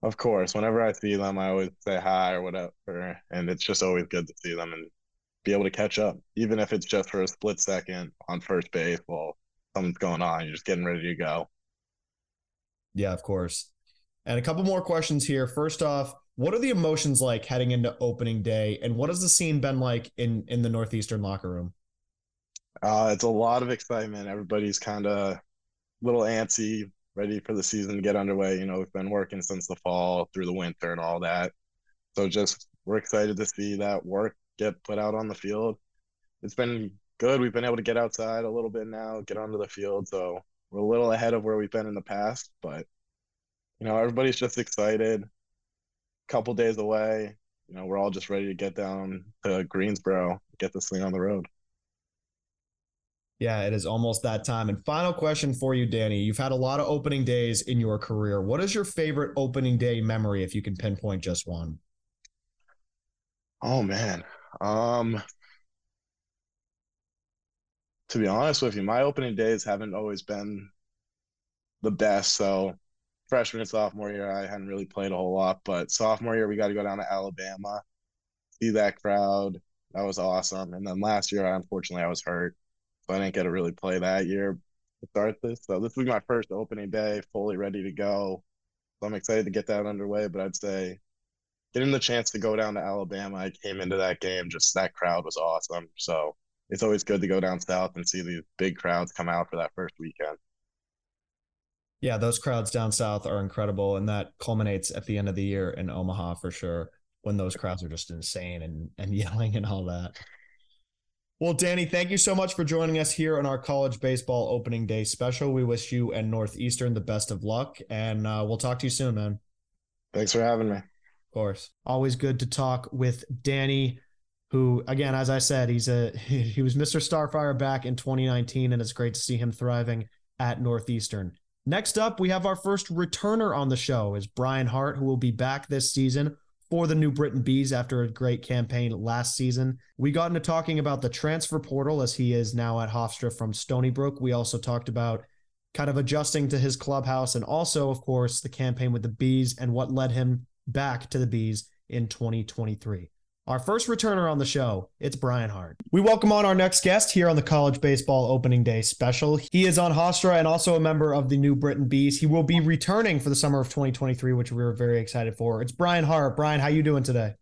S5: Of course, whenever I see them, I always say hi or whatever, and it's just always good to see them and be able to catch up, even if it's just for a split second on first base while something's going on. You're just getting ready to go.
S1: Yeah, of course. And a couple more questions here. First off, what are the emotions like heading into opening day, and what has the scene been like in in the northeastern locker room?
S5: Uh, it's a lot of excitement. Everybody's kind of a little antsy, ready for the season to get underway. You know, we've been working since the fall through the winter and all that. So just we're excited to see that work get put out on the field. It's been good. We've been able to get outside a little bit now, get onto the field. So we're a little ahead of where we've been in the past, but you know, everybody's just excited. Couple days away. You know, we're all just ready to get down to Greensboro, get this thing on the road.
S1: Yeah, it is almost that time. And final question for you, Danny. You've had a lot of opening days in your career. What is your favorite opening day memory, if you can pinpoint just one?
S5: Oh man. Um to be honest with you, my opening days haven't always been the best. So freshman and sophomore year, I hadn't really played a whole lot, but sophomore year we got to go down to Alabama, see that crowd. That was awesome. And then last year, I, unfortunately, I was hurt, so I didn't get to really play that year to start this. So this will be my first opening day, fully ready to go. So I'm excited to get that underway. But I'd say getting the chance to go down to Alabama, I came into that game just that crowd was awesome. So it's always good to go down south and see these big crowds come out for that first weekend.
S1: Yeah, those crowds down south are incredible, and that culminates at the end of the year in Omaha for sure. When those crowds are just insane and and yelling and all that. Well, Danny, thank you so much for joining us here on our college baseball opening day special. We wish you and Northeastern the best of luck, and uh, we'll talk to you soon, man.
S5: Thanks for having me.
S1: Course. Always good to talk with Danny, who, again, as I said, he's a he was Mr. Starfire back in 2019, and it's great to see him thriving at Northeastern. Next up, we have our first returner on the show is Brian Hart, who will be back this season for the New Britain Bees after a great campaign last season. We got into talking about the transfer portal as he is now at Hofstra from Stony Brook. We also talked about kind of adjusting to his clubhouse and also, of course, the campaign with the Bees and what led him back to the Bees in 2023. Our first returner on the show, it's Brian Hart. We welcome on our next guest here on the College Baseball Opening Day special. He is on Hofstra and also a member of the New Britain Bees. He will be returning for the summer of 2023, which we are very excited for. It's Brian Hart. Brian, how you doing today?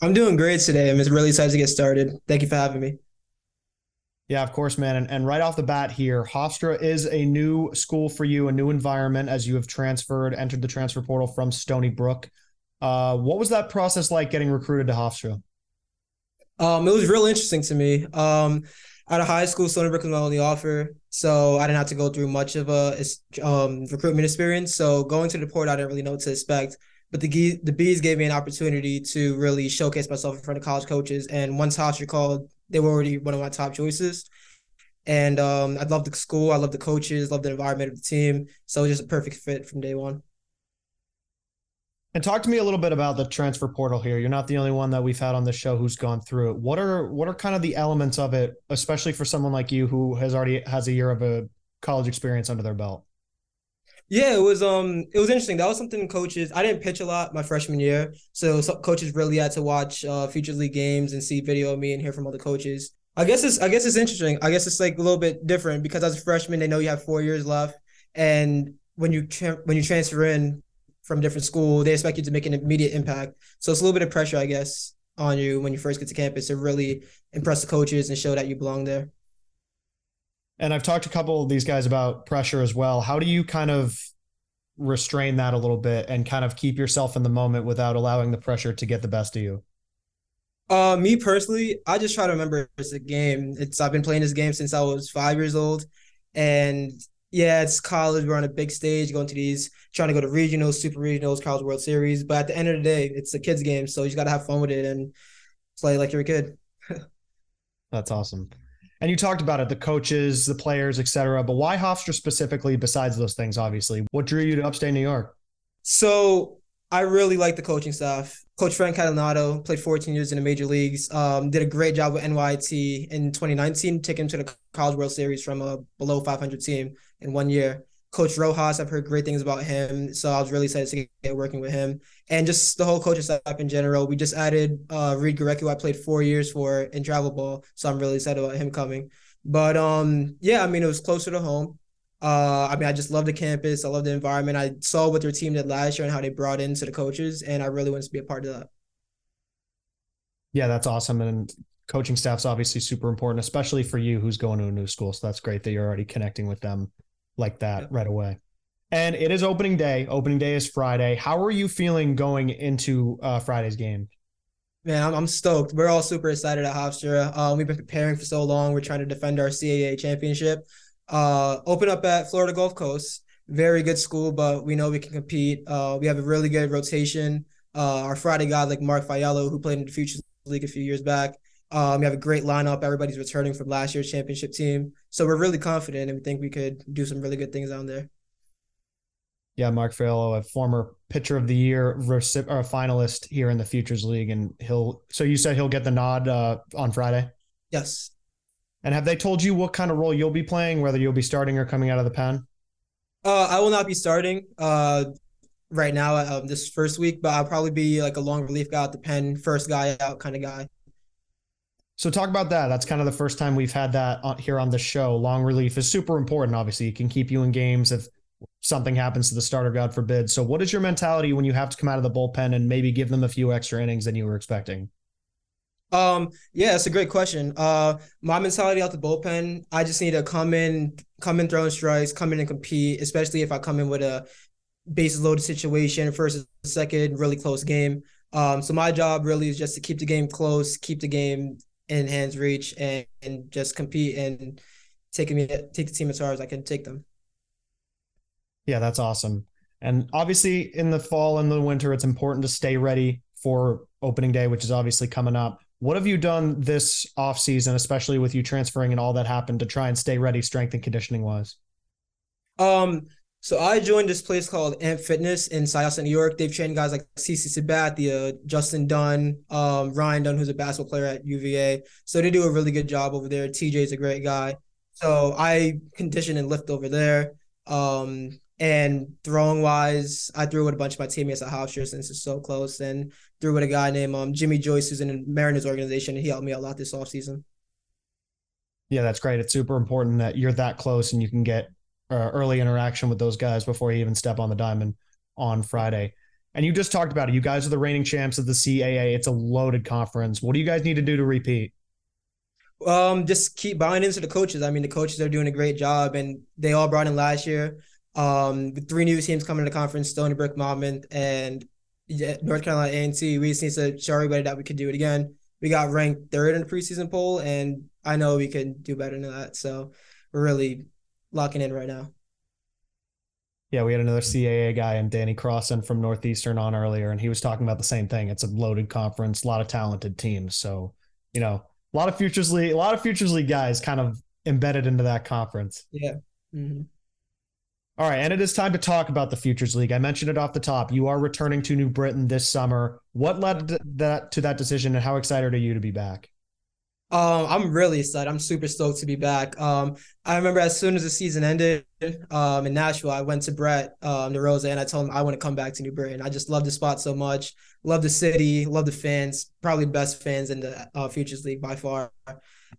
S6: I'm doing great today. I'm just really excited to get started. Thank you for having me.
S1: Yeah, of course, man. And, and right off the bat here, Hofstra is a new school for you, a new environment as you have transferred, entered the transfer portal from Stony Brook. Uh, what was that process like getting recruited to Hofstra?
S6: Um, it was real interesting to me. Um, out of high school, Stony Brook was my only offer, so I didn't have to go through much of a um, recruitment experience. So going to the port, I didn't really know what to expect. But the the bees gave me an opportunity to really showcase myself in front of college coaches. And once Hofstra called, they were already one of my top choices. And um, I love the school, I love the coaches, love the environment of the team. So it was just a perfect fit from day one.
S1: And talk to me a little bit about the transfer portal here. You're not the only one that we've had on the show who's gone through it. What are what are kind of the elements of it, especially for someone like you who has already has a year of a college experience under their belt?
S6: Yeah, it was um it was interesting. That was something coaches I didn't pitch a lot my freshman year. So, coaches really had to watch uh Futures League games and see video of me and hear from other coaches. I guess it's I guess it's interesting. I guess it's like a little bit different because as a freshman they know you have 4 years left and when you tra- when you transfer in from different school, they expect you to make an immediate impact. So it's a little bit of pressure, I guess, on you when you first get to campus to really impress the coaches and show that you belong there.
S1: And I've talked to a couple of these guys about pressure as well. How do you kind of restrain that a little bit and kind of keep yourself in the moment without allowing the pressure to get the best of you?
S6: Uh, me personally, I just try to remember it's a game. It's I've been playing this game since I was five years old, and yeah, it's college. We're on a big stage, going to these, trying to go to regionals, super regionals, college World Series. But at the end of the day, it's a kids game, so you just got to have fun with it and play like you're a kid.
S1: That's awesome. And you talked about it, the coaches, the players, etc. But why Hofstra specifically, besides those things, obviously? What drew you to upstate New York?
S6: So I really like the coaching staff. Coach Frank Catalanotto played 14 years in the major leagues. Um, did a great job with NYT in 2019, taking him to the College World Series from a below 500 team in one year. Coach Rojas, I've heard great things about him, so I was really excited to get working with him, and just the whole coaching staff in general. We just added uh, Reed Gurecki, who I played four years for in travel ball, so I'm really excited about him coming. But um, yeah, I mean, it was closer to home. Uh, I mean, I just love the campus. I love the environment. I saw what their team did last year and how they brought into the coaches, and I really wanted to be a part of that.
S1: Yeah, that's awesome. And coaching staff's obviously super important, especially for you who's going to a new school. So that's great that you're already connecting with them like that yeah. right away. And it is opening day. Opening day is Friday. How are you feeling going into uh, Friday's game?
S6: Man, I'm, I'm stoked. We're all super excited at Hofstra. Uh, we've been preparing for so long. We're trying to defend our CAA championship. Uh, open up at Florida Gulf Coast. Very good school, but we know we can compete. Uh, we have a really good rotation. Uh, our Friday guy, like Mark Fiallo, who played in the Futures League a few years back. Um, we have a great lineup. Everybody's returning from last year's championship team. So we're really confident and we think we could do some really good things down there.
S1: Yeah, Mark Fiallo, a former pitcher of the year or a finalist here in the Futures League. And he'll, so you said he'll get the nod uh, on Friday?
S6: Yes.
S1: And have they told you what kind of role you'll be playing, whether you'll be starting or coming out of the pen?
S6: Uh, I will not be starting uh, right now um, this first week, but I'll probably be like a long relief guy at the pen, first guy out kind of guy.
S1: So talk about that. That's kind of the first time we've had that here on the show. Long relief is super important. Obviously, it can keep you in games if something happens to the starter, God forbid. So, what is your mentality when you have to come out of the bullpen and maybe give them a few extra innings than you were expecting?
S6: Um, yeah, that's a great question. Uh, my mentality out the bullpen, I just need to come in, come in throwing strikes, come in and compete, especially if I come in with a bases loaded situation, first second, really close game. Um, so my job really is just to keep the game close, keep the game in hands reach, and, and just compete and take me take the team as far as I can take them.
S1: Yeah, that's awesome. And obviously, in the fall and the winter, it's important to stay ready for opening day, which is obviously coming up. What have you done this off season, especially with you transferring and all that happened, to try and stay ready, strength and conditioning wise?
S6: Um, so I joined this place called Amp Fitness in Syosset, New York. They've trained guys like CC Sabathia, Justin Dunn, um, Ryan Dunn, who's a basketball player at UVA. So they do a really good job over there. TJ's a great guy. So I condition and lift over there. Um, and throwing wise, I threw with a bunch of my teammates at Hofstra since it's so close, and threw with a guy named um, Jimmy Joyce, who's in the Mariners organization, and he helped me out a lot this offseason.
S1: Yeah, that's great. It's super important that you're that close and you can get uh, early interaction with those guys before you even step on the diamond on Friday. And you just talked about it. You guys are the reigning champs of the CAA. It's a loaded conference. What do you guys need to do to repeat?
S6: Um, just keep buying into the coaches. I mean, the coaches are doing a great job, and they all brought in last year. Um, three new teams coming to the conference: Stony Brook, Monmouth, and North Carolina A&T. We just need to show everybody that we could do it again. We got ranked third in the preseason poll, and I know we can do better than that. So we're really locking in right now.
S1: Yeah, we had another CAA guy and Danny Crossan from Northeastern on earlier, and he was talking about the same thing. It's a loaded conference, a lot of talented teams. So, you know, a lot of futures league, a lot of futures league guys kind of embedded into that conference.
S6: Yeah. Mm-hmm.
S1: All right, and it is time to talk about the Futures League. I mentioned it off the top. You are returning to New Britain this summer. What led that to that decision, and how excited are you to be back?
S6: Um, I'm really excited. I'm super stoked to be back. Um, I remember as soon as the season ended, um, in Nashua, I went to Brett, um, DeRosa, and I told him I want to come back to New Britain. I just love the spot so much. Love the city. Love the fans. Probably best fans in the uh, Futures League by far.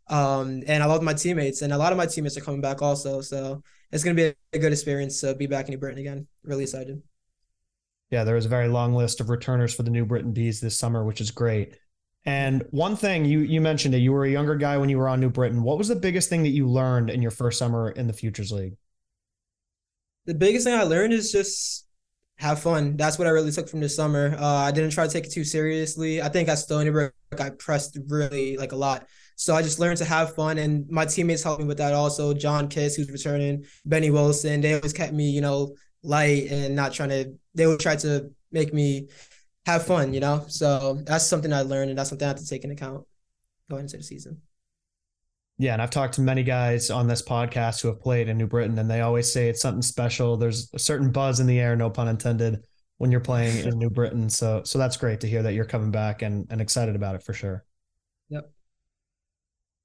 S6: Um, and I love my teammates, and a lot of my teammates are coming back also. So it's going to be a good experience to be back in New Britain again. Really excited.
S1: Yeah, there was a very long list of returners for the New Britain Bees this summer, which is great. And one thing you you mentioned it, you were a younger guy when you were on New Britain. What was the biggest thing that you learned in your first summer in the Futures League?
S6: The biggest thing I learned is just have fun. That's what I really took from this summer. Uh, I didn't try to take it too seriously. I think at Stony Brook, I pressed really like a lot. So I just learned to have fun, and my teammates helped me with that also. John Kiss, who's returning, Benny Wilson, they always kept me, you know, light and not trying to. They would try to make me have fun, you know. So that's something I learned, and that's something I have to take into account. going into the season.
S1: Yeah, and I've talked to many guys on this podcast who have played in New Britain, and they always say it's something special. There's a certain buzz in the air, no pun intended, when you're playing in New Britain. So, so that's great to hear that you're coming back and, and excited about it for sure.
S6: Yep.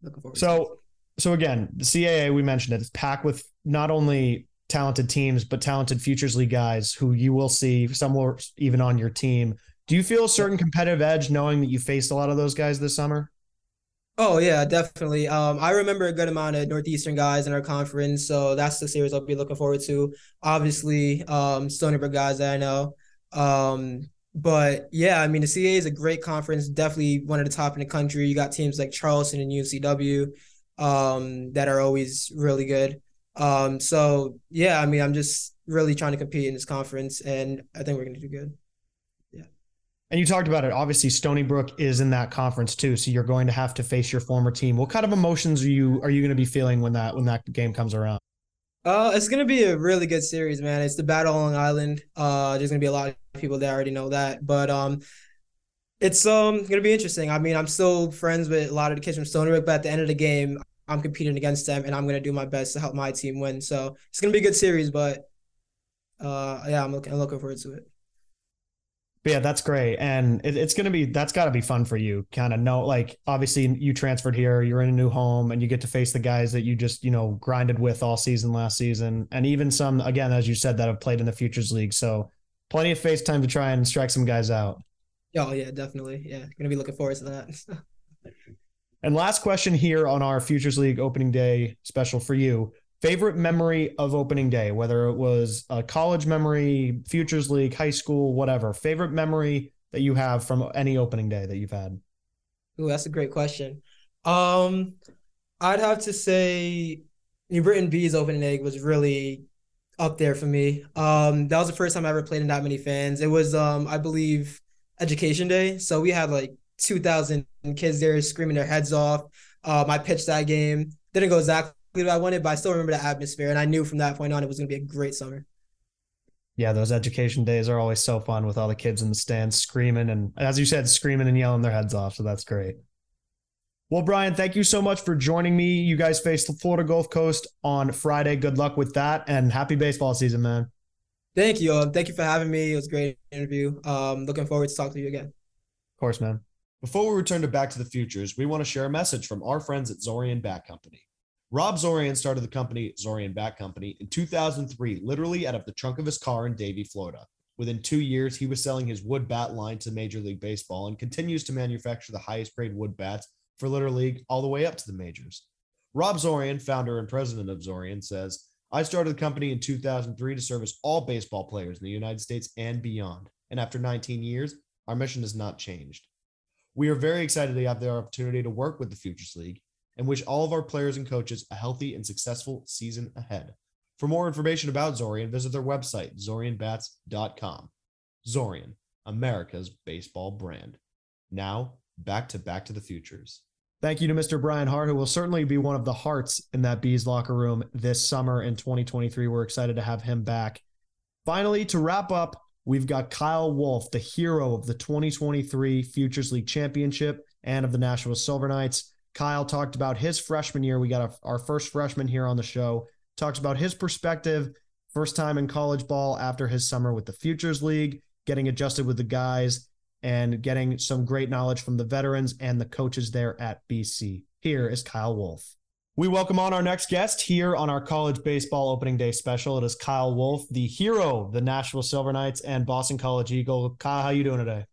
S6: Looking forward.
S1: So, so again, the CAA we mentioned it. It's packed with not only talented teams but talented futures league guys who you will see somewhere even on your team. Do you feel a certain competitive edge knowing that you faced a lot of those guys this summer?
S6: Oh yeah, definitely. Um, I remember a good amount of Northeastern guys in our conference, so that's the series I'll be looking forward to. Obviously, um, Stony Brook guys that I know. Um, but yeah, I mean the CA is a great conference, definitely one of the top in the country. You got teams like Charleston and UNCW um, that are always really good. Um, so yeah, I mean I'm just really trying to compete in this conference, and I think we're going to do good.
S1: And you talked about it. Obviously, Stony Brook is in that conference too, so you're going to have to face your former team. What kind of emotions are you are you going to be feeling when that when that game comes around?
S6: Uh, it's gonna be a really good series, man. It's the Battle on Long Island. Uh, there's gonna be a lot of people that already know that, but um, it's um gonna be interesting. I mean, I'm still friends with a lot of the kids from Stony Brook, but at the end of the game, I'm competing against them, and I'm gonna do my best to help my team win. So it's gonna be a good series, but uh, yeah, I'm looking I'm looking forward to it.
S1: But yeah, that's great. And it, it's going to be, that's got to be fun for you. Kind of know, like, obviously, you transferred here, you're in a new home, and you get to face the guys that you just, you know, grinded with all season last season. And even some, again, as you said, that have played in the Futures League. So plenty of face time to try and strike some guys out.
S6: Oh, yeah, definitely. Yeah. Going to be looking forward to that.
S1: and last question here on our Futures League opening day special for you favorite memory of opening day, whether it was a college memory, futures league, high school, whatever. Favorite memory that you have from any opening day that you've had?
S6: Ooh, that's a great question. Um, I'd have to say New Britain Bees opening day was really up there for me. Um, that was the first time I ever played in that many fans. It was, um, I believe, Education Day. So we had like 2,000 kids there screaming their heads off. I pitched that game. Didn't go exactly I wanted, but I still remember the atmosphere, and I knew from that point on it was going to be a great summer.
S1: Yeah, those education days are always so fun with all the kids in the stands screaming and, as you said, screaming and yelling their heads off. So that's great. Well, Brian, thank you so much for joining me. You guys face the Florida Gulf Coast on Friday. Good luck with that, and happy baseball season, man.
S6: Thank you. Um, thank you for having me. It was a great interview. Um, looking forward to talking to you again.
S1: Of course, man. Before we return to Back to the Futures, we want to share a message from our friends at Zorian Bat Company. Rob Zorian started the company, Zorian Bat Company, in 2003, literally out of the trunk of his car in Davie, Florida. Within two years, he was selling his wood bat line to Major League Baseball and continues to manufacture the highest grade wood bats for Little League all the way up to the majors. Rob Zorian, founder and president of Zorian, says, I started the company in 2003 to service all baseball players in the United States and beyond. And after 19 years, our mission has not changed. We are very excited to have the opportunity to work with the Futures League and wish all of our players and coaches a healthy and successful season ahead. For more information about Zorian, visit their website, zorianbats.com. Zorian, America's baseball brand. Now, back to Back to the Futures. Thank you to Mr. Brian Hart, who will certainly be one of the hearts in that Bees locker room this summer in 2023. We're excited to have him back. Finally, to wrap up, we've got Kyle Wolf, the hero of the 2023 Futures League Championship and of the Nashua Silver Knights. Kyle talked about his freshman year. We got a, our first freshman here on the show. Talks about his perspective, first time in college ball after his summer with the Futures League, getting adjusted with the guys, and getting some great knowledge from the veterans and the coaches there at BC. Here is Kyle Wolf. We welcome on our next guest here on our college baseball opening day special. It is Kyle Wolf, the hero the Nashua Silver Knights and Boston College Eagle. Kyle, how you doing today?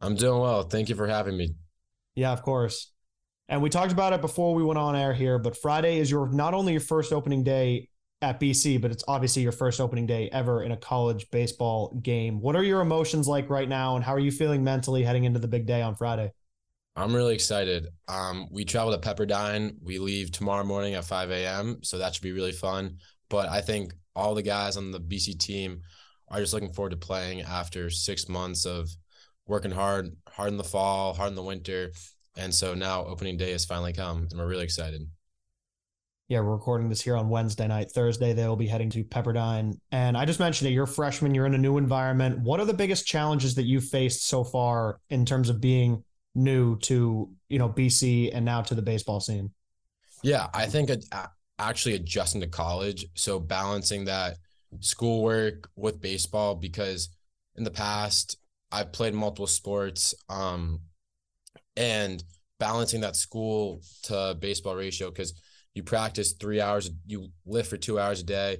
S7: I'm doing well. Thank you for having me.
S1: Yeah, of course. And we talked about it before we went on air here, but Friday is your not only your first opening day at BC, but it's obviously your first opening day ever in a college baseball game. What are your emotions like right now, and how are you feeling mentally heading into the big day on Friday?
S7: I'm really excited. Um, we travel to Pepperdine. We leave tomorrow morning at 5 a.m., so that should be really fun. But I think all the guys on the BC team are just looking forward to playing after six months of working hard, hard in the fall, hard in the winter, and so now opening day has finally come, and we're really excited.
S1: Yeah, we're recording this here on Wednesday night. Thursday, they will be heading to Pepperdine. And I just mentioned it, you're a freshman, you're in a new environment. What are the biggest challenges that you've faced so far in terms of being new to you know BC and now to the baseball scene?
S7: Yeah, I think actually adjusting to college, so balancing that schoolwork with baseball because in the past I've played multiple sports um and balancing that school to baseball ratio because you practice three hours you lift for two hours a day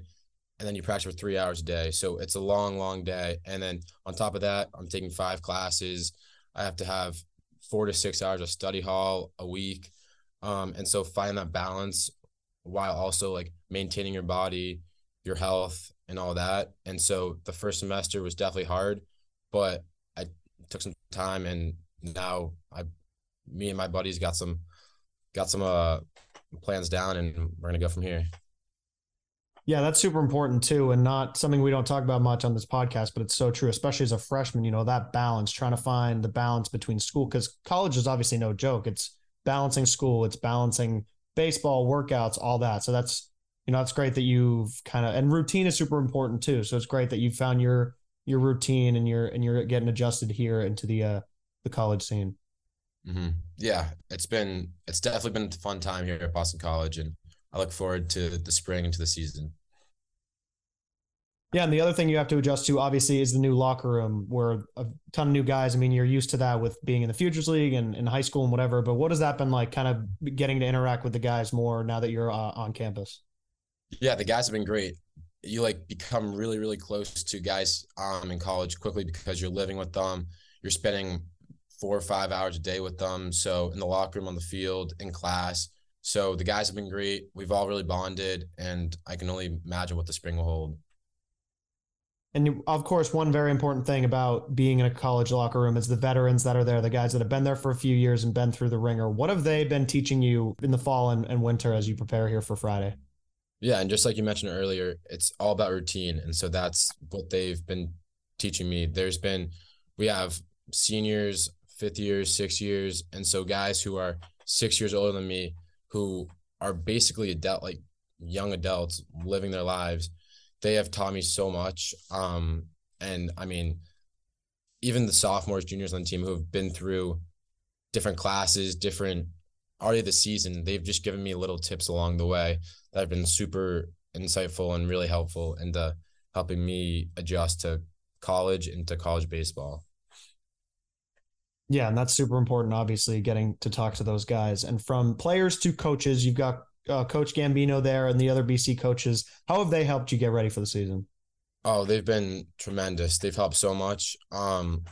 S7: and then you practice for three hours a day. So it's a long long day. And then on top of that i'm taking five classes. I have to have four to six hours of study hall a week. Um, and so find that balance while also like maintaining your body your health and all that. And so the first semester was definitely hard, but I took some time and now me and my buddies got some got some uh plans down and we're gonna go from here.
S1: Yeah, that's super important too, and not something we don't talk about much on this podcast, but it's so true, especially as a freshman. You know that balance, trying to find the balance between school, because college is obviously no joke. It's balancing school, it's balancing baseball, workouts, all that. So that's you know, it's great that you've kind of and routine is super important too. So it's great that you found your your routine and you're and you're getting adjusted here into the uh the college scene.
S7: Mm-hmm. Yeah, it's been it's definitely been a fun time here at Boston College, and I look forward to the spring and to the season.
S1: Yeah, and the other thing you have to adjust to obviously is the new locker room where a ton of new guys. I mean, you're used to that with being in the Futures League and in high school and whatever. But what has that been like, kind of getting to interact with the guys more now that you're uh, on campus?
S7: Yeah, the guys have been great. You like become really, really close to guys um in college quickly because you're living with them. You're spending four or five hours a day with them. So in the locker room, on the field, in class. So the guys have been great. We've all really bonded, and I can only imagine what the spring will hold.
S1: And of course, one very important thing about being in a college locker room is the veterans that are there, the guys that have been there for a few years and been through the ringer. What have they been teaching you in the fall and, and winter as you prepare here for Friday?
S7: Yeah, and just like you mentioned earlier, it's all about routine, and so that's what they've been teaching me. There's been we have seniors, fifth years, six years, and so guys who are six years older than me who are basically adult like young adults living their lives. They have taught me so much. Um, and I mean, even the sophomores, juniors on the team who have been through different classes, different already the season, they've just given me little tips along the way that have been super insightful and really helpful into helping me adjust to college and to college baseball.
S1: Yeah, and that's super important, obviously, getting to talk to those guys. And from players to coaches, you've got uh, Coach Gambino there and the other BC coaches. How have they helped you get ready for the season?
S7: Oh, they've been tremendous. They've helped so much. Um,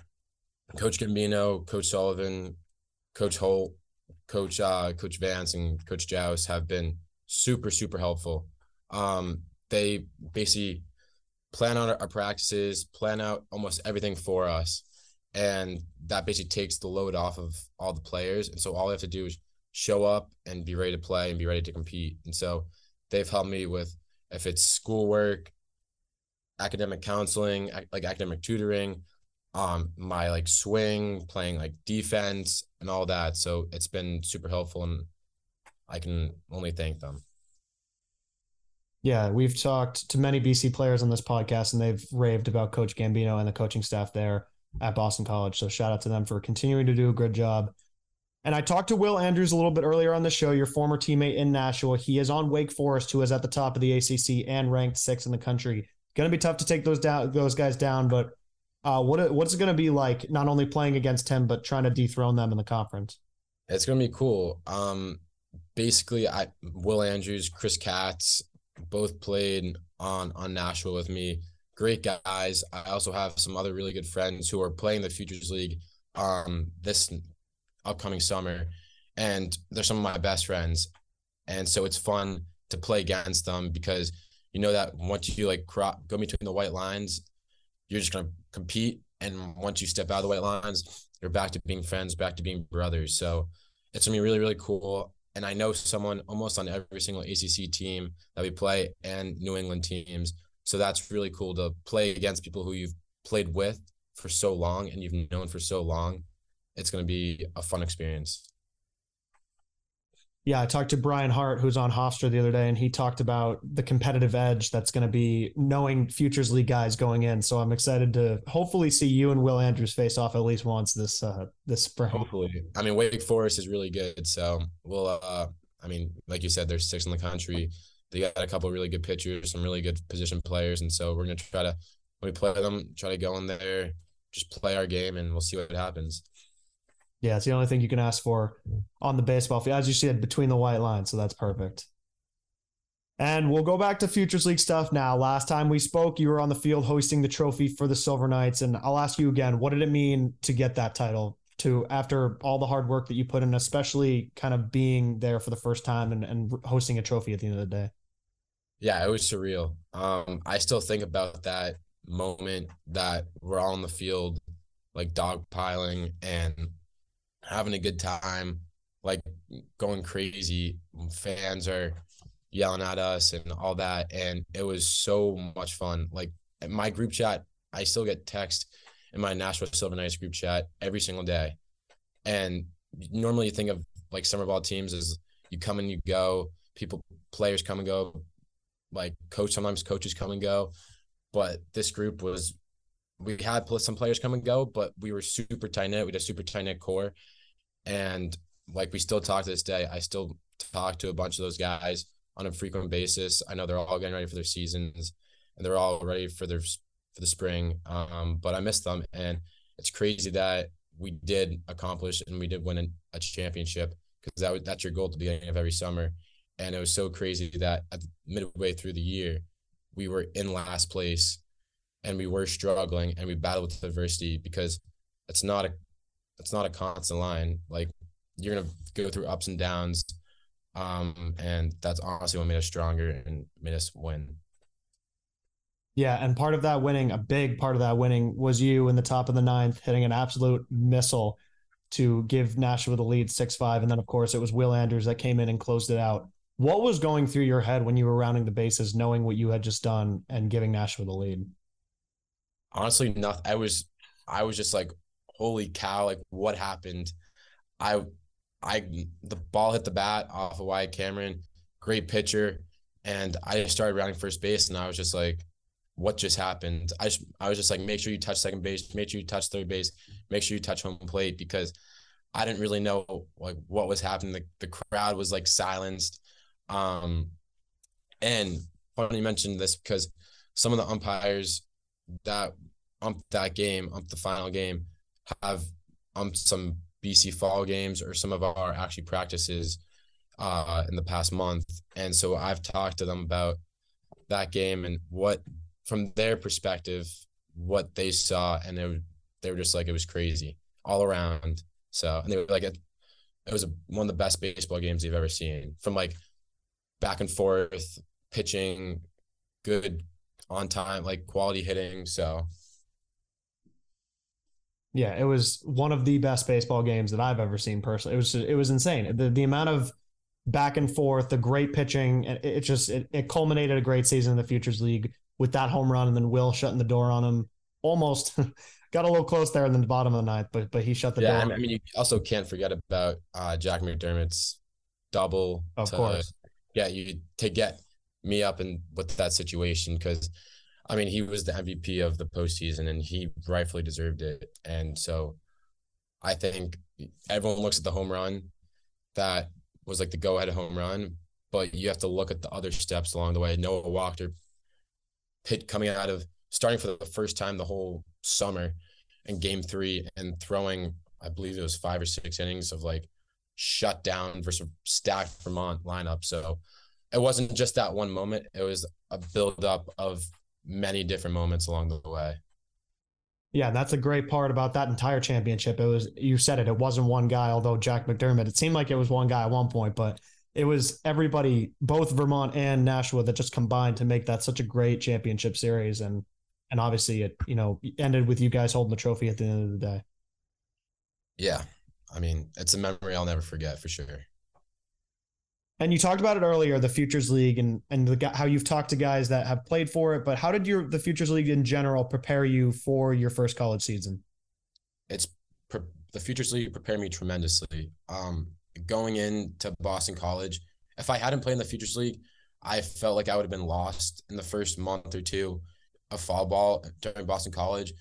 S7: Coach Gambino, Coach Sullivan, Coach Holt, Coach uh, Coach Vance, and Coach Joust have been super super helpful. Um, they basically plan out our practices, plan out almost everything for us, and that basically takes the load off of all the players. And so all we have to do is show up and be ready to play and be ready to compete. And so they've helped me with if it's schoolwork, academic counseling, like academic tutoring, um, my like swing, playing like defense and all that. So it's been super helpful and I can only thank them.
S1: Yeah, we've talked to many BC players on this podcast, and they've raved about Coach Gambino and the coaching staff there at Boston College. So shout out to them for continuing to do a good job. And I talked to Will Andrews a little bit earlier on the show, your former teammate in Nashua. He is on Wake Forest, who is at the top of the ACC and ranked sixth in the country. Going to be tough to take those down, those guys down. But uh, what what's it going to be like? Not only playing against him, but trying to dethrone them in the conference.
S7: It's going to be cool. Um, basically, I Will Andrews, Chris Katz, both played on on Nashua with me. Great guys. I also have some other really good friends who are playing the Futures League um this upcoming summer, and they're some of my best friends. And so it's fun to play against them because you know that once you like crop go between the white lines, you're just gonna compete. And once you step out of the white lines, you're back to being friends, back to being brothers. So it's gonna be really, really cool and I know someone almost on every single ACC team that we play and New England teams. So that's really cool to play against people who you've played with for so long and you've known for so long. It's going to be a fun experience.
S1: Yeah, I talked to Brian Hart, who's on Hofstra the other day, and he talked about the competitive edge that's going to be knowing Futures League guys going in. So I'm excited to hopefully see you and Will Andrews face off at least once this uh, this spring.
S7: Hopefully, I mean Wake Forest is really good, so we'll. Uh, I mean, like you said, there's six in the country. They got a couple really good pitchers, some really good position players, and so we're gonna try to when we play them, try to go in there, just play our game, and we'll see what happens.
S1: Yeah, it's the only thing you can ask for on the baseball field, as you said, between the white lines. So that's perfect. And we'll go back to Futures League stuff now. Last time we spoke, you were on the field hosting the trophy for the Silver Knights. And I'll ask you again, what did it mean to get that title? To after all the hard work that you put in, especially kind of being there for the first time and, and hosting a trophy at the end of the day.
S7: Yeah, it was surreal. Um, I still think about that moment that we're all on the field, like dogpiling and having a good time, like going crazy. Fans are yelling at us and all that. And it was so much fun. Like my group chat, I still get text in my Nashua Silver Knights group chat every single day. And normally you think of like summer ball teams as you come and you go, people, players come and go, like coach, sometimes coaches come and go. But this group was we had some players come and go, but we were super tight knit. We had a super tight knit core, and like we still talk to this day. I still talk to a bunch of those guys on a frequent basis. I know they're all getting ready for their seasons, and they're all ready for their for the spring. Um, but I miss them, and it's crazy that we did accomplish and we did win a championship because that was, that's your goal at the beginning of every summer. And it was so crazy that at midway through the year, we were in last place and we were struggling and we battled with adversity because it's not a it's not a constant line. Like you're gonna go through ups and downs. Um, and that's honestly what made us stronger and made us win.
S1: Yeah, and part of that winning, a big part of that winning, was you in the top of the ninth hitting an absolute missile to give Nashua the lead six five, and then of course it was Will Andrews that came in and closed it out. What was going through your head when you were rounding the bases, knowing what you had just done and giving Nashua the lead?
S7: honestly nothing. I was I was just like, holy cow, like what happened? I I the ball hit the bat off of Wyatt Cameron, great pitcher, and I just started rounding first base, and I was just like, what just happened? I just I was just like, make sure you touch second base, make sure you touch third base, make sure you touch home plate because I didn't really know like what was happening. The the crowd was like silenced. Um and funny you mentioned this because some of the umpires that ump that game, ump the final game, have um some BC fall games or some of our actually practices uh in the past month. And so I've talked to them about that game and what from their perspective, what they saw and they were they were just like it was crazy all around. So and they were like it, it was a, one of the best baseball games they've ever seen. From like back and forth, pitching, good on time, like quality hitting. So
S1: yeah, it was one of the best baseball games that I've ever seen personally. It was it was insane. The the amount of back and forth, the great pitching, it, it just it, it culminated a great season in the Futures League with that home run and then Will shutting the door on him. Almost got a little close there in the bottom of the ninth, but but he shut the
S7: yeah,
S1: door.
S7: I mean, you also can't forget about uh, Jack McDermott's double.
S1: Of course.
S7: Yeah, you to get me up and with that situation because I mean, he was the MVP of the postseason and he rightfully deserved it. And so I think everyone looks at the home run that was like the go ahead home run, but you have to look at the other steps along the way. Noah Wachter pit coming out of starting for the first time the whole summer in game three and throwing, I believe it was five or six innings of like shut down versus stacked Vermont lineup. So it wasn't just that one moment. It was a buildup of many different moments along the way.
S1: Yeah, that's a great part about that entire championship. It was you said it, it wasn't one guy, although Jack McDermott, it seemed like it was one guy at one point, but it was everybody, both Vermont and Nashua, that just combined to make that such a great championship series. And and obviously it, you know, ended with you guys holding the trophy at the end of the day.
S7: Yeah. I mean, it's a memory I'll never forget for sure.
S1: And you talked about it earlier, the Futures League, and and the, how you've talked to guys that have played for it. But how did your the Futures League in general prepare you for your first college season?
S7: It's the Futures League prepared me tremendously. Um, going into Boston College, if I hadn't played in the Futures League, I felt like I would have been lost in the first month or two of fall ball during Boston College.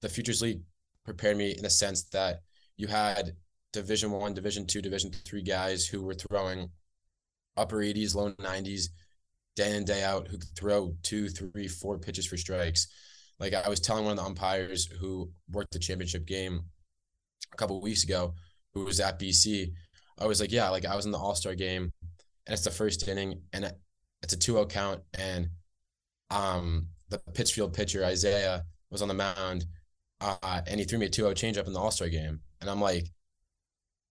S7: The Futures League prepared me in the sense that you had Division One, Division Two, Division Three guys who were throwing upper 80s, low 90s, day in day out, who could throw two, three, four pitches for strikes. Like I was telling one of the umpires who worked the championship game a couple weeks ago, who was at BC, I was like, yeah, like I was in the All Star game, and it's the first inning, and it's a 2-0 count, and um the Pittsfield pitcher Isaiah was on the mound, uh, and he threw me a 2-0 changeup in the All Star game, and I'm like,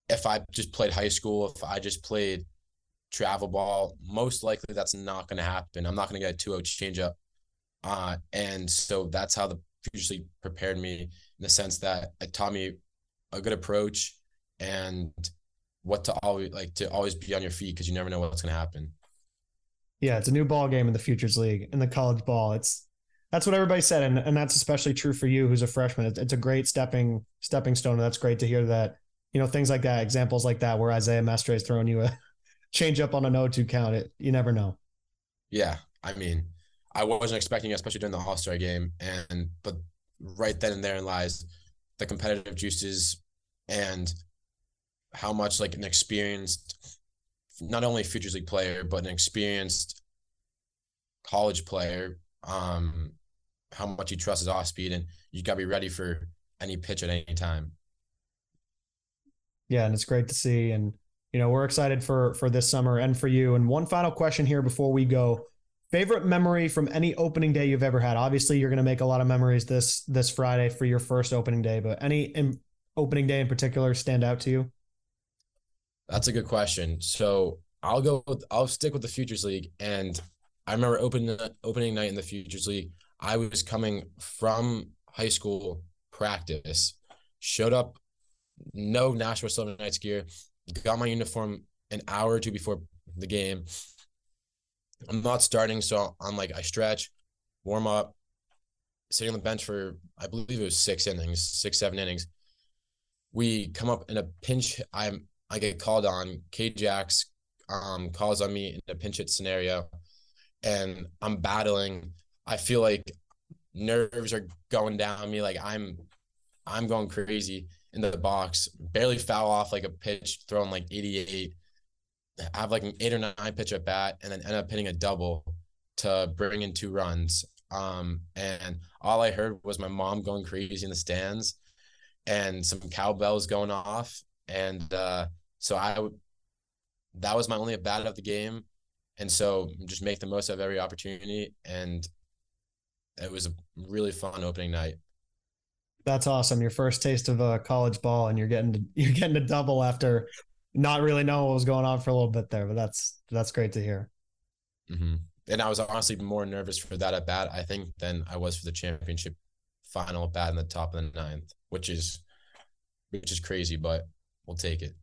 S7: if I just played high school, if I just played travel ball, most likely that's not going to happen. I'm not going to get a 2-0 changeup, uh, and so that's how the usually prepared me in the sense that it taught me a good approach and what to always like to always be on your feet because you never know what's going to happen.
S1: Yeah, it's a new ball game in the Futures League in the college ball. It's that's what everybody said, and, and that's especially true for you, who's a freshman. It's, a great stepping stepping stone, and that's great to hear that. You know, things like that, examples like that, where Isaiah Mestre is throwing you a change up on a no two count. It you never know.
S7: Yeah, I mean, I wasn't expecting, especially during the All Star game, and but right then and there lies the competitive juices and how much like an experienced, not only futures league player, but an experienced college player, um, how much you trust his off speed, and you got to be ready for any pitch at any time.
S1: Yeah, and it's great to see, and you know we're excited for for this summer and for you. And one final question here before we go: favorite memory from any opening day you've ever had? Obviously, you're going to make a lot of memories this this Friday for your first opening day, but any in, opening day in particular stand out to you?
S7: That's a good question. So I'll go. With, I'll stick with the Futures League, and I remember opening opening night in the Futures League. I was coming from high school practice, showed up, no Nashua Silver Knights gear, got my uniform an hour or two before the game. I'm not starting, so I'm like I stretch, warm up, sitting on the bench for I believe it was six innings, six seven innings. We come up in a pinch. I'm I get called on. K Jax um, calls on me in a pinch hit scenario, and I'm battling. I feel like nerves are going down me. Like I'm, I'm going crazy in the box. Barely foul off like a pitch, throwing like 88. I have like an eight or nine pitch at bat, and then end up hitting a double to bring in two runs. Um, and all I heard was my mom going crazy in the stands, and some cowbells going off, and uh, so I that was my only bat of the game, and so just make the most of every opportunity, and it was a really fun opening night.
S1: That's awesome. Your first taste of a college ball, and you're getting to, you're getting a double after not really knowing what was going on for a little bit there, but that's that's great to hear.
S7: Mm-hmm. And I was honestly more nervous for that at bat, I think, than I was for the championship final at bat in the top of the ninth, which is which is crazy, but we'll take it.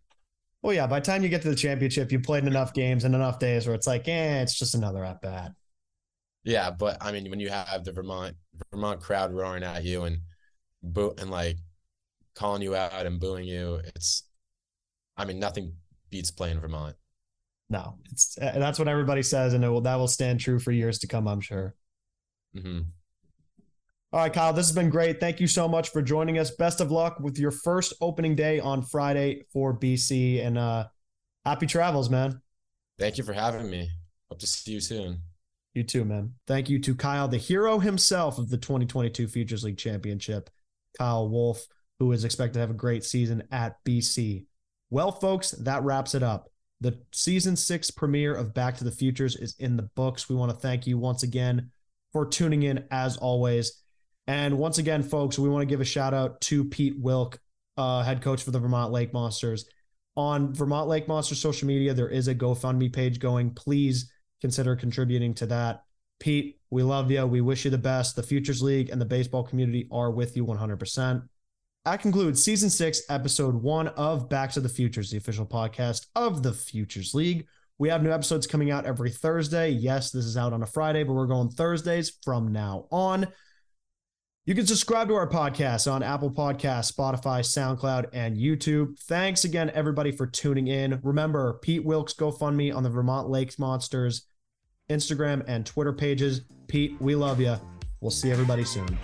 S1: Well, yeah, by the time you get to the championship, you played enough games and enough days where it's like, eh, it's just another at bat.
S7: Yeah, but I mean, when you have the Vermont Vermont crowd roaring at you and boo and like calling you out and booing you, it's, I mean, nothing beats playing Vermont.
S1: No, it's that's what everybody says, and it will that will stand true for years to come, I'm sure.
S7: Mm-hmm.
S1: All right, Kyle, this has been great. Thank you so much for joining us. Best of luck with your first opening day on Friday for BC and uh happy travels, man.
S7: Thank you for having me. Hope to see you soon.
S1: You too, man. Thank you to Kyle, the hero himself of the 2022 Futures League Championship, Kyle Wolf, who is expected to have a great season at BC. Well, folks, that wraps it up. The season six premiere of Back to the Futures is in the books. We want to thank you once again for tuning in, as always. And once again, folks, we want to give a shout out to Pete Wilk, uh, head coach for the Vermont Lake Monsters. On Vermont Lake Monsters social media, there is a GoFundMe page going. Please consider contributing to that. Pete, we love you. We wish you the best. The Futures League and the baseball community are with you 100%. That concludes season six, episode one of Back to the Futures, the official podcast of the Futures League. We have new episodes coming out every Thursday. Yes, this is out on a Friday, but we're going Thursdays from now on. You can subscribe to our podcast on Apple Podcasts, Spotify, SoundCloud, and YouTube. Thanks again, everybody, for tuning in. Remember, Pete Wilk's GoFundMe on the Vermont Lakes Monsters Instagram, and Twitter pages. Pete, we love you. We'll see everybody soon.